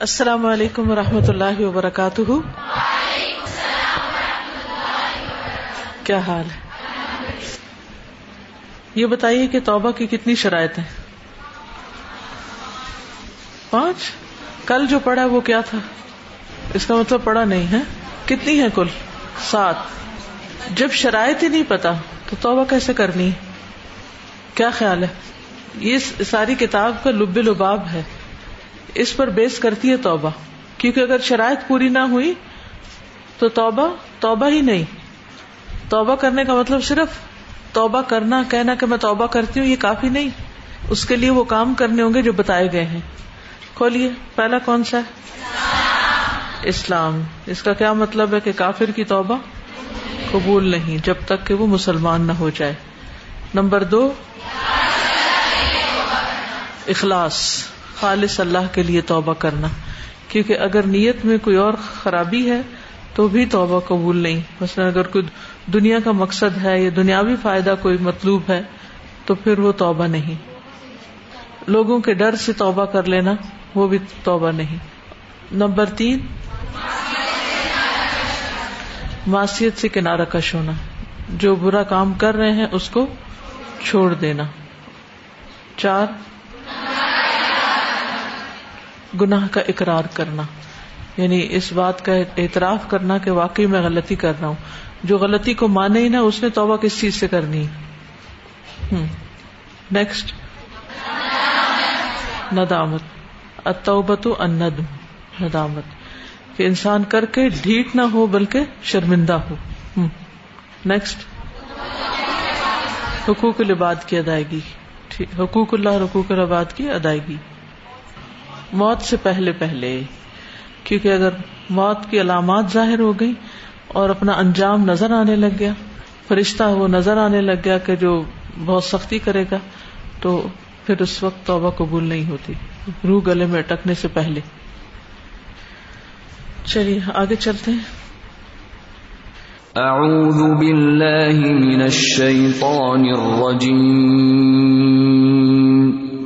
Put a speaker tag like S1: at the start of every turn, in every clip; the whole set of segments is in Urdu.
S1: السلام علیکم و رحمۃ اللہ وبرکاتہ۔ کیا حال ہے؟ یہ بتائیے کہ توبہ کی کتنی شرائط ہیں؟ پانچ؟ کل جو پڑھا وہ کیا تھا؟ اس کا مطلب پڑھا نہیں ہے۔ کتنی ہے کل؟ سات۔ جب شرائط ہی نہیں پتا تو توبہ کیسے کرنی کیا خیال ہے؟ یہ ساری کتاب کا لب لباب ہے۔ اس پر بیس کرتی ہے توبہ، کیونکہ اگر شرائط پوری نہ ہوئی تو توبہ توبہ ہی نہیں۔ توبہ کرنے کا مطلب صرف توبہ کرنا، کہنا کہ میں توبہ کرتی ہوں، یہ کافی نہیں۔ اس کے لیے وہ کام کرنے ہوں گے جو بتائے گئے ہیں۔ کھولئے پہلا کون سا ہے؟ اسلام۔ اس کا کیا مطلب ہے کہ کافر کی توبہ قبول نہیں، جب تک کہ وہ مسلمان نہ ہو جائے۔ نمبر دو، اخلاص۔ خالص اللہ کے لیے توبہ کرنا۔ کیونکہ اگر نیت میں کوئی اور خرابی ہے، تو بھی توبہ قبول نہیں۔ مثلاً اگر کوئی دنیا کا مقصد ہے یا دنیاوی فائدہ کوئی مطلوب ہے، تو پھر وہ توبہ نہیں۔ لوگوں کے ڈر سے توبہ کر لینا، وہ بھی توبہ نہیں۔ نمبر تین معاشیت سے کنارہ کش ہونا۔ جو برا کام کر رہے ہیں، اس کو چھوڑ دینا۔ چار گناہ کا اقرار کرنا۔ یعنی اس بات کا اعتراف کرنا کہ واقعی میں غلطی کر رہا ہوں۔ جو غلطی کو مانے ہی نا اس نے توبہ کس چیز سے کرنی؟ نیکسٹ ندامت۔ اتوبت اندم ندامت۔ کہ انسان کر کے ڈھیٹ نہ ہو، بلکہ شرمندہ ہو۔ نیکسٹ حقوق العباد کی ادائیگی۔ حقوق اللہ، حقوق العباد کی ادائیگی۔ موت سے پہلے پہلے، کیونکہ اگر موت کی علامات ظاہر ہو گئی اور اپنا انجام نظر آنے لگ گیا، فرشتہ وہ نظر آنے لگ گیا کہ جو بہت سختی کرے گا، تو پھر اس وقت توبہ قبول نہیں ہوتی، روح گلے میں اٹکنے سے پہلے۔ چلیے، آگے چلتے ہیں۔
S2: اعوذ باللہ من الشیطان الرجیم۔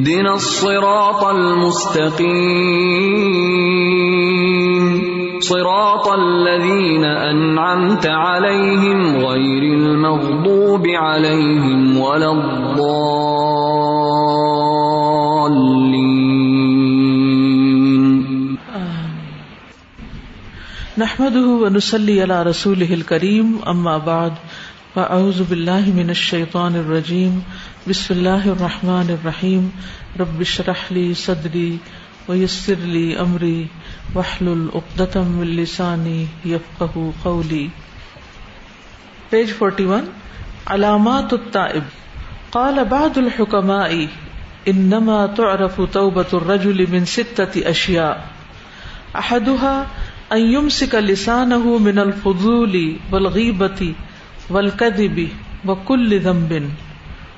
S2: اهدنا الصراط المستقيم. صراط الذين أنعمت عليهم غير المغضوب عليهم ولا الضالين.
S1: نحمده ونصلي على رسوله الكريم، أما بعد، فأعوذ بالله من الشيطان الرجيم. بسم اللہ الرحمن الرحیم. رب اشرح لي صدری ويسر لي امری. واحلل عقدة من لساني يفقهوا قولي پیج 41 علامات التائب. قال بعض الحكماء انما تعرف توبة الرجل من ستة اشياء احدها ان يمسك لسانه من الفضول والغيبة والكذب وكل ذنب.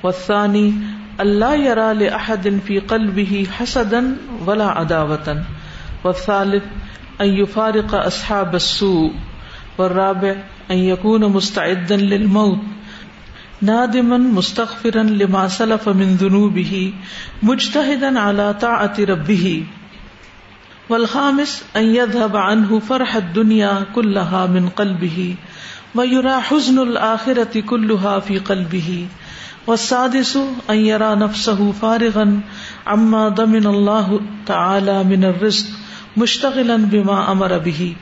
S1: والثاني اللہ يرى لأحد في قلبه حسدا ولا عداوة والثالث، ان يفارق اصحاب السوء. والرابع، ان يكون مستعدا للموت. نادما مستغفرا لما سلف من ذنوبه مجتهدا على طاعة ربه والخامس، ان يذهب عنه فرح الدنيا كلها من قلبه ويرى حزن الآخرة كلها في قلبه والسادس ان يرى نفسه فارغا عما ضمن الله تعالى من الرزق مشتغلا بما امر به.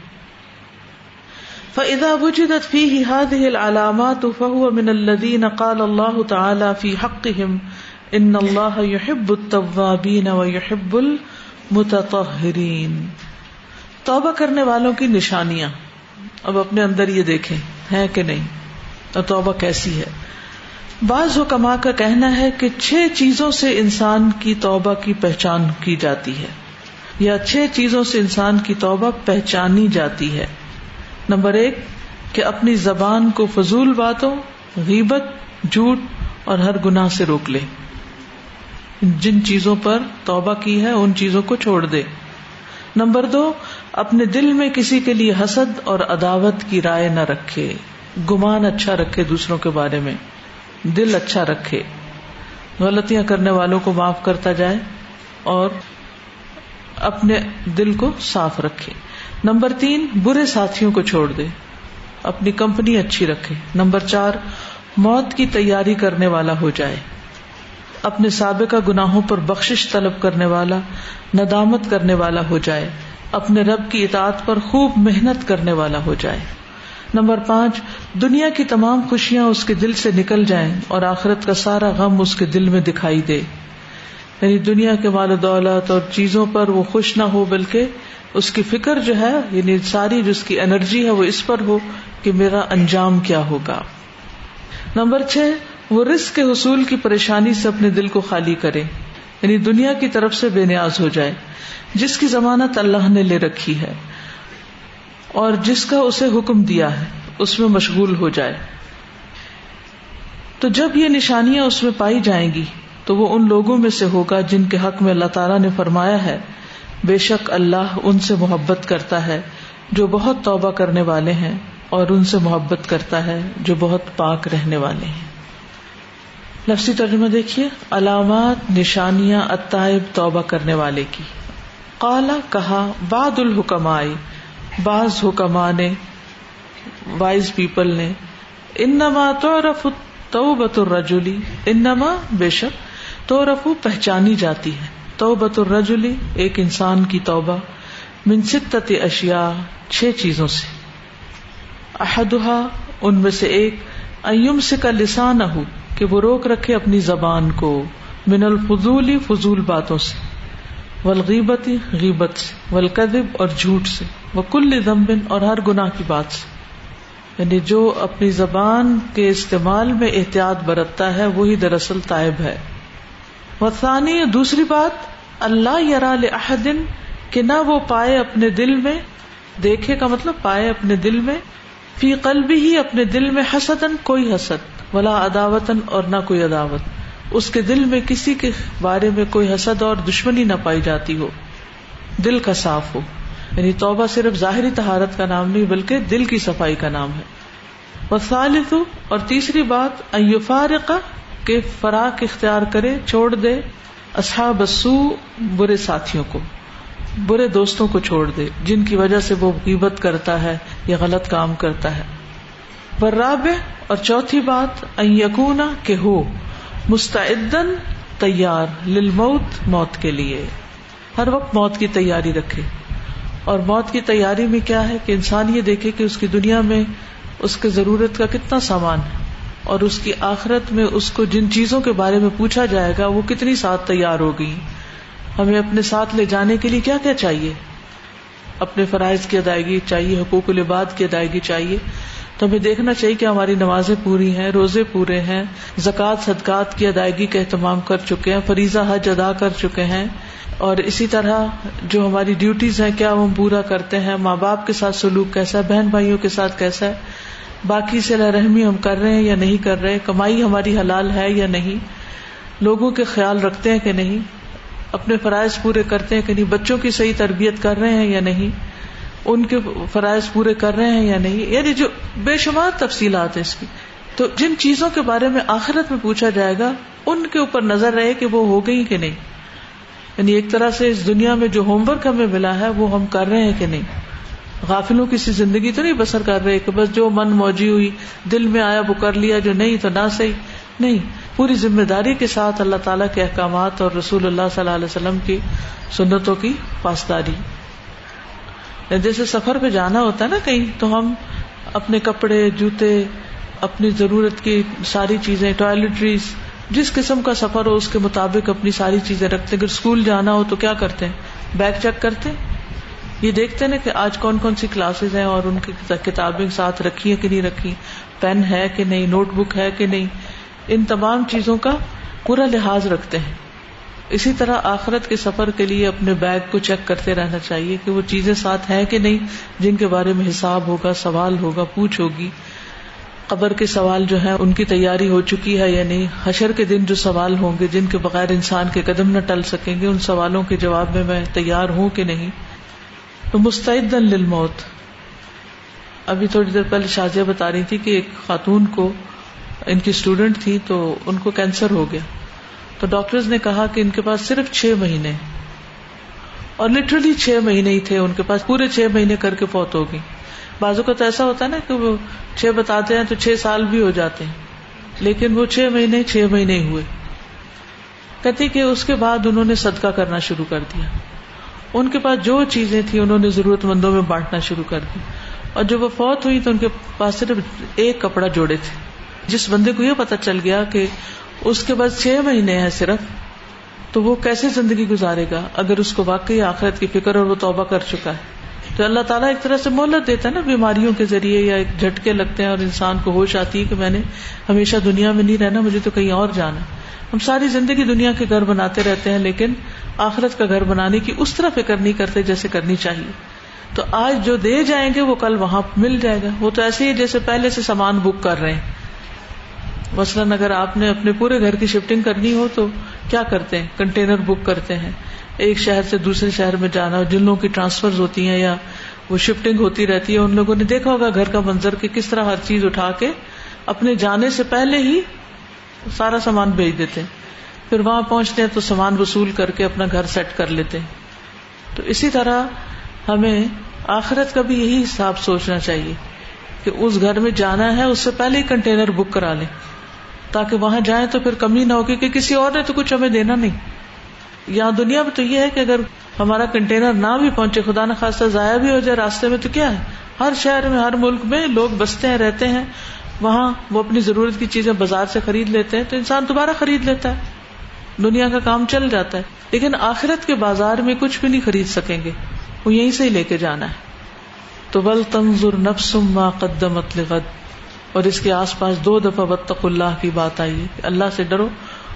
S1: فاذا وجدت فيه هذه العلامات فهو من الذين قال الله تعالى في حقهم ان الله يحب التوابين ويحب المتطهرين. توبہ کرنے والوں کی نشانیاں. اب اپنے اندر یہ دیکھیں، ہیں کہ نہیں؟ تو توبہ کیسی ہے؟ بعض حکما کا کہنا ہے کہ چھ چیزوں سے انسان کی توبہ کی پہچان کی جاتی ہے، یا چھ چیزوں سے انسان کی توبہ پہچانی جاتی ہے۔ نمبر ایک، کہ اپنی زبان کو فضول باتوں، غیبت، جھوٹ اور ہر گناہ سے روک لے۔ جن چیزوں پر توبہ کی ہے، ان چیزوں کو چھوڑ دے۔ نمبر دو، اپنے دل میں کسی کے لیے حسد اور عداوت کی رائے نہ رکھے۔ گمان اچھا رکھے دوسروں کے بارے میں۔ دل اچھا رکھے۔ غلطیاں کرنے والوں کو معاف کرتا جائے اور اپنے دل کو صاف رکھے۔ نمبر تین، برے ساتھیوں کو چھوڑ دے۔ اپنی کمپنی اچھی رکھے۔ نمبر چار، موت کی تیاری کرنے والا ہو جائے۔ اپنے سابقہ گناہوں پر بخش طلب کرنے والا، ندامت کرنے والا ہو جائے۔ اپنے رب کی اطاعت پر خوب محنت کرنے والا ہو جائے۔ نمبر پانچ، دنیا کی تمام خوشیاں اس کے دل سے نکل جائیں اور آخرت کا سارا غم اس کے دل میں دکھائی دے۔ یعنی دنیا کے مال و دولت اور چیزوں پر وہ خوش نہ ہو، بلکہ اس کی فکر جو ہے یعنی ساری جس کی انرجی ہے، وہ اس پر ہو کہ میرا انجام کیا ہوگا۔ نمبر چھ، وہ رسک کے حصول کی پریشانی سے اپنے دل کو خالی کرے۔ یعنی دنیا کی طرف سے بے نیاز ہو جائے۔ جس کی ضمانت اللہ نے لے رکھی ہے۔ اور جس کا اسے حکم دیا ہے، اس میں مشغول ہو جائے۔ تو جب یہ نشانیاں اس میں پائی جائیں گی، تو وہ ان لوگوں میں سے ہوگا جن کے حق میں اللہ تعالیٰ نے فرمایا ہے۔ بے شک اللہ ان سے محبت کرتا ہے جو بہت توبہ کرنے والے ہیں اور ان سے محبت کرتا ہے جو بہت پاک رہنے والے ہیں۔ لفظی ترجمہ دیکھیے۔ علامات نشانیاں اتائب توبہ کرنے والے کی۔ کالا کہا باد الحکم آئی بعض حکما نے وائز پیپل نے، انما تو رف تو بت الرجلی انما بے شک تو رفو پہچانی جاتی ہے۔ تو بت الرجلی ایک انسان کی توبہ منستت اشیا چھ چیزوں سے۔ احدہ ان میں سے ایک ایم سے کا لسان ہو کہ وہ روک رکھے اپنی زبان کو من الفضولی فضول باتوں سے۔ ولغیبتی غیبت سے۔ ولقدب اور جھوٹ سے۔ وہ کل دمبن اور ہر گناہ کی بات سے۔ یعنی جو اپنی زبان کے استعمال میں احتیاط برتتا ہے، وہی دراصل طائب ہے۔ وسانی دوسری بات، اللہ یار احدن کہ نہ وہ پائے اپنے دل میں، دیکھے کا مطلب پائے اپنے دل میں، فی قلبی ہی اپنے دل میں حسدن کوئی حسد، ولا عداوتن اور نہ کوئی عداوت۔ اس کے دل میں کسی کے بارے میں کوئی حسد اور دشمنی نہ پائی جاتی ہو۔ دل کا صاف ہو۔ یعنی توبہ صرف ظاہری تہارت کا نام نہیں بلکہ دل کی صفائی کا نام ہے۔ وسالت اور تیسری بات فارقہ کے فراق اختیار کرے، چھوڑ دے، اصحاب سو برے ساتھیوں کو، برے دوستوں کو چھوڑ دے، جن کی وجہ سے وہ قیبت کرتا ہے یا غلط کام کرتا ہے۔ براب اور چوتھی بات یقونا کہ ہو مستعدن تیار، للموت، موت کے لیے۔ ہر وقت موت کی تیاری رکھے۔ اور موت کی تیاری میں کیا ہے کہ انسان یہ دیکھے کہ اس کی دنیا میں اس کے ضرورت کا کتنا سامان ہے اور اس کی آخرت میں اس کو جن چیزوں کے بارے میں پوچھا جائے گا، وہ کتنی ساتھ تیار ہوگی؟ ہمیں اپنے ساتھ لے جانے کے لیے کیا کیا چاہیے؟ اپنے فرائض کی ادائیگی چاہیے، حقوق العباد کی ادائیگی چاہیے۔ تو ہمیں دیکھنا چاہیے کہ ہماری نمازیں پوری ہیں، روزے پورے ہیں، زکوٰۃ، صدقات کی ادائیگی کا اہتمام کر چکے ہیں، فریضہ حج ادا کر چکے ہیں۔ اور اسی طرح جو ہماری ڈیوٹیز ہیں، کیا ہم پورا کرتے ہیں؟ ماں باپ کے ساتھ سلوک کیسا ہے؟ بہن بھائیوں کے ساتھ کیسا ہے؟ باقی سے رحمی ہم کر رہے ہیں یا نہیں کر رہے؟ کمائی ہماری حلال ہے یا نہیں؟ لوگوں کے خیال رکھتے ہیں کہ نہیں؟ اپنے فرائض پورے کرتے ہیں کہ نہیں؟ بچوں کی صحیح تربیت کر رہے ہیں یا نہیں؟ ان کے فرائض پورے کر رہے ہیں یا نہیں؟ یعنی جو بے شمار تفصیلات ہیں اس کی۔ تو جن چیزوں کے بارے میں آخرت میں پوچھا جائے گا، ان کے اوپر نظر رہے کہ وہ ہو گئی کہ نہیں؟ یعنی ایک طرح سے اس دنیا میں جو ہوم ورک ہمیں ملا ہے، وہ ہم کر رہے ہیں کہ نہیں؟ غافلوں کسی زندگی تو نہیں بسر کر رہے کہ بس جو من موجی ہوئی، دل میں آیا وہ کر لیا، جو نہیں تو نہ صحیح۔ نہیں، پوری ذمہ داری کے ساتھ اللہ تعالیٰ کے احکامات اور رسول اللہ صلی اللہ علیہ وسلم کی سنتوں کی پاسداری۔ یعنی جیسے سفر پہ جانا ہوتا ہے نا کہیں، تو ہم اپنے کپڑے، جوتے، اپنی ضرورت کی ساری چیزیں، ٹوائلٹریز جس قسم کا سفر ہو، اس کے مطابق اپنی ساری چیزیں رکھتے اگر اسکول جانا ہو تو کیا کرتے ہیں؟ بیگ چیک کرتے یہ دیکھتے نا کہ آج کون کون سی کلاسز ہیں اور ان کی کتابیں ساتھ رکھی ہے کہ نہیں رکھی؟ پین ہے کہ نہیں؟ نوٹ بک ہے کہ نہیں؟ ان تمام چیزوں کا پورا لحاظ رکھتے ہیں۔ اسی طرح آخرت کے سفر کے لیے اپنے بیگ کو چیک کرتے رہنا چاہیے کہ وہ چیزیں ساتھ ہیں کہ نہیں، جن کے بارے میں حساب ہوگا، سوال ہوگا، پوچھ ہوگی۔ قبر کے سوال جو ہے ان کی تیاری ہو چکی ہے یا نہیں حشر کے دن جو سوال ہوں گے، جن کے بغیر انسان کے قدم نہ ٹل سکیں گے، ان سوالوں کے جواب میں میں تیار ہوں کہ نہیں؟ تو مستعد للموت۔ ابھی تھوڑی دیر پہلے شازیہ بتا رہی تھی کہ ایک خاتون کو، ان کی اسٹوڈینٹ تھی، تو ان کو کینسر ہو گیا۔ تو ڈاکٹر نے کہا کہ ان کے پاس صرف چھ مہینے۔ اور لٹرلی چھ مہینے ہی تھے، ان کے پاس پورے چھ مہینے کر کے فوت ہوگی بازو کا تو ایسا ہوتا ہے نا کہ وہ چھ بتاتے ہیں تو چھ سال بھی ہو جاتے ہیں۔ لیکن وہ چھ مہینے چھ مہینے ہوئے۔ کہتی کہ اس کے بعد انہوں نے صدقہ کرنا شروع کر دیا۔ ان کے پاس جو چیزیں تھیں، انہوں نے ضرورت مندوں میں بانٹنا شروع کر دی۔ اور جب وہ فوت ہوئی تو ان کے پاس صرف ایک کپڑا جوڑے تھے۔ جس بندے کو یہ پتا چل گیا کہ اس کے بعد چھ مہینے ہیں صرف، تو وہ کیسے زندگی گزارے گا؟ اگر اس کو واقعی آخرت کی فکر اور وہ توبہ کر چکا ہے۔ تو اللہ تعالیٰ ایک طرح سے مہلت دیتا ہے نا بیماریوں کے ذریعے یا ایک جھٹکے لگتے ہیں اور انسان کو ہوش آتی ہے کہ میں نے ہمیشہ دنیا میں نہیں رہنا، مجھے تو کہیں اور جانا ہم ساری زندگی دنیا کے گھر بناتے رہتے ہیں، لیکن آخرت کا گھر بنانے کی اس طرح فکر نہیں کرتے جیسے کرنی چاہیے۔ تو آج جو دے جائیں گے، وہ کل وہاں مل جائے گا۔ وہ تو ایسے ہی جیسے پہلے سے سامان بک کر رہے ہیں۔ مثلاً اگر آپ نے اپنے پورے گھر کی شفٹنگ کرنی ہو تو کیا کرتے ہیں؟ کنٹینر بک کرتے ہیں۔ ایک شہر سے دوسرے شہر میں جانا، جن لوگوں کی ٹرانسفر ہوتی ہیں یا وہ شفٹنگ ہوتی رہتی ہے ان لوگوں نے دیکھا ہوگا گھر کا منظر کہ کس طرح ہر چیز اٹھا کے اپنے جانے سے پہلے ہی سارا سامان بھیج دیتے ہیں۔ پھر وہاں پہنچتے ہیں تو سامان وصول کر کے اپنا گھر سیٹ کر لیتے ہیں۔ تو اسی طرح ہمیں آخرت کا بھی یہی حساب سوچنا چاہیے کہ اس گھر میں جانا ہے، اس سے پہلے ہی کنٹینر بک کرا لیں۔ تاکہ وہاں جائیں تو پھر کمی نہ ہوگی کہ کسی اور نے تو کچھ ہمیں دینا نہیں۔ یہاں دنیا میں تو یہ ہے کہ اگر ہمارا کنٹینر نہ بھی پہنچے، خدا نہ خاصا ضائع بھی ہو جائے راستے میں تو کیا ہے؟ ہر شہر میں، ہر ملک میں لوگ بستے ہیں، رہتے ہیں۔ وہاں وہ اپنی ضرورت کی چیزیں بازار سے خرید لیتے ہیں، تو انسان دوبارہ خرید لیتا ہے۔ دنیا کا کام چل جاتا ہے۔ لیکن آخرت کے بازار میں کچھ بھی نہیں خرید سکیں گے۔ وہ یہیں سے ہی لے کے جانا ہے۔ تو بل تنظر نفسم ما قدمت لغد۔ اور اس کے آس پاس دو دفعہ بتق اللہ کی بات آئی ہے کہ اللہ سے ڈرو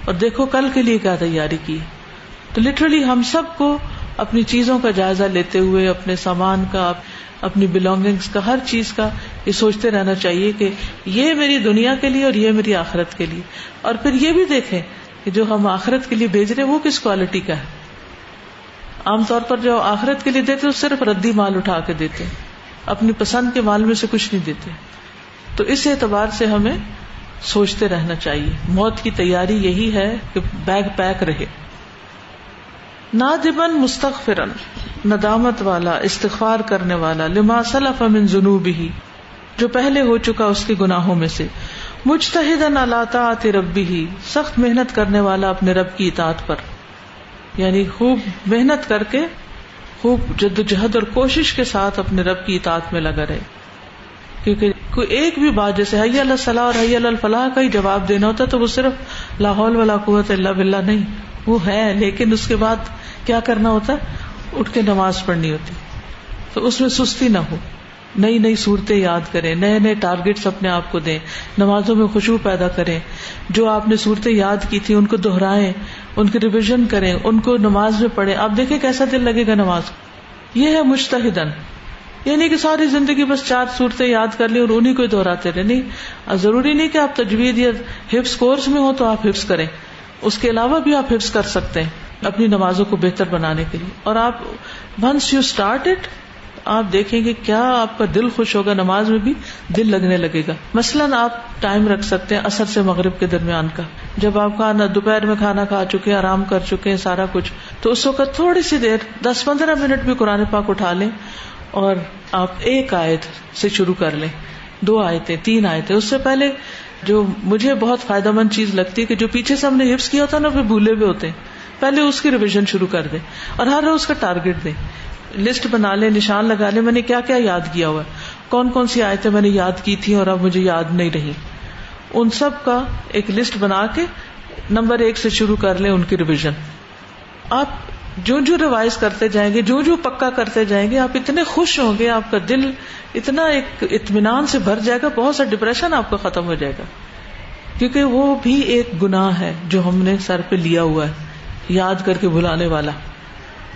S1: اور دیکھو کل کے لیے کیا تیاری کی تو لٹرلی ہم سب کو اپنی چیزوں کا جائزہ لیتے ہوئے، اپنے سامان کا، اپنی بلونگنگس کا، ہر چیز کا یہ سوچتے رہنا چاہیے کہ یہ میری دنیا کے لیے اور یہ میری آخرت کے لیے۔ اور پھر یہ بھی دیکھیں کہ جو ہم آخرت کے لیے بھیج رہے ہیں، وہ کس کوالٹی کا ہے۔ عام طور پر جو آخرت کے لیے دیتے صرف ردی مال اٹھا کے دیتے اپنی پسند کے مال میں سے کچھ نہیں دیتے۔ تو اس اعتبار سے ہمیں سوچتے رہنا چاہیے۔ موت کی تیاری یہی ہے کہ بیگ پیک رہے۔ نادبن مستقفرن ندامت والا، استغفار کرنے والا، لما سلف من جنوبی جو پہلے ہو چکا اس کے گناہوں میں سے۔ مجتہد اللہ ربی ہی سخت محنت کرنے والا اپنے رب کی اطاعت پر۔ یعنی خوب محنت کر کے، خوب جد جہد اور کوشش کے ساتھ اپنے رب کی اطاعت میں لگا رہے۔ کیونکہ کوئی ایک بھی بات جیسے حی اللہ صلاح اور حی اللہ فلاح کا ہی جواب دینا ہوتا تو وہ صرف لاہور والا قوت اللہ بلّہ نہیں، وہ ہے، لیکن اس کے بعد کیا کرنا ہوتا ہے؟ اٹھ کے نماز پڑھنی ہوتی۔ تو اس میں سستی نہ ہو۔ نئی نئی صورتیں یاد کریں، نئے نئے ٹارگیٹس اپنے آپ کو دیں، نمازوں میں خوشبو پیدا کریں۔ جو آپ نے صورتیں یاد کی تھی ان کو دہرائیں، ان کی ریویژن کریں، ان کو نماز میں پڑھیں۔ آپ دیکھیں کیسا دل لگے گا نماز یہ ہے مشتحدن یعنی کہ ساری زندگی بس چار صورتیں یاد کر لی اور انہیں کو دہراتے رہے۔ نہیں ضروری نہیں کہ آپ تجوید یا حفظ کورس میں ہو تو آپ حفظ کریں۔ اس کے علاوہ بھی آپ حفظ کر سکتے ہیں اپنی نمازوں کو بہتر بنانے کے لیے۔ اور آپ ونس یو اسٹارٹ اٹ آپ دیکھیں گے کیا آپ کا دل خوش ہوگا، نماز میں بھی دل لگنے لگے گا۔ مثلاً آپ ٹائم رکھ سکتے ہیں اثر سے مغرب کے درمیان کا۔ جب آپ کھانا، دوپہر میں کھانا کھا چکے ہیں، آرام کر چکے ہیں، سارا کچھ، تو اس وقت تھوڑی سی دیر، دس پندرہ منٹ بھی قرآن پاک اٹھا لیں۔ اور آپ ایک آیت سے شروع کر لیں۔ دو آیتیں، تین آیتیں۔ اس سے پہلے جو مجھے بہت فائدہ مند چیز لگتی ہے کہ جو پیچھے سے ہم نے حفظ کیا ہوتا نا، پھر بھولے ہوئے ہوتے ہیں۔ پہلے اس کی ریویژن شروع کر دیں اور ہر روز کا ٹارگیٹ دیں۔ لسٹ بنا لیں، نشان لگا لیں، میں نے کیا کیا یاد کیا ہوا کون کون سی آیتیں میں نے یاد کی تھی اور اب مجھے یاد نہیں رہی۔ ان سب کا ایک لسٹ بنا کے نمبر ایک سے شروع کر لیں ان کی ریویژن آپ جو جو ریوائز کرتے جائیں گے، جو جو پکا کرتے جائیں گے، آپ اتنے خوش ہوں گے، آپ کا دل اتنا ایک اطمینان سے بھر جائے گا، بہت سا ڈپریشن آپ کا ختم ہو جائے گا۔ کیونکہ وہ بھی ایک گناہ ہے جو ہم نے سر پہ لیا ہوا ہے، یاد کر کے بلانے والا۔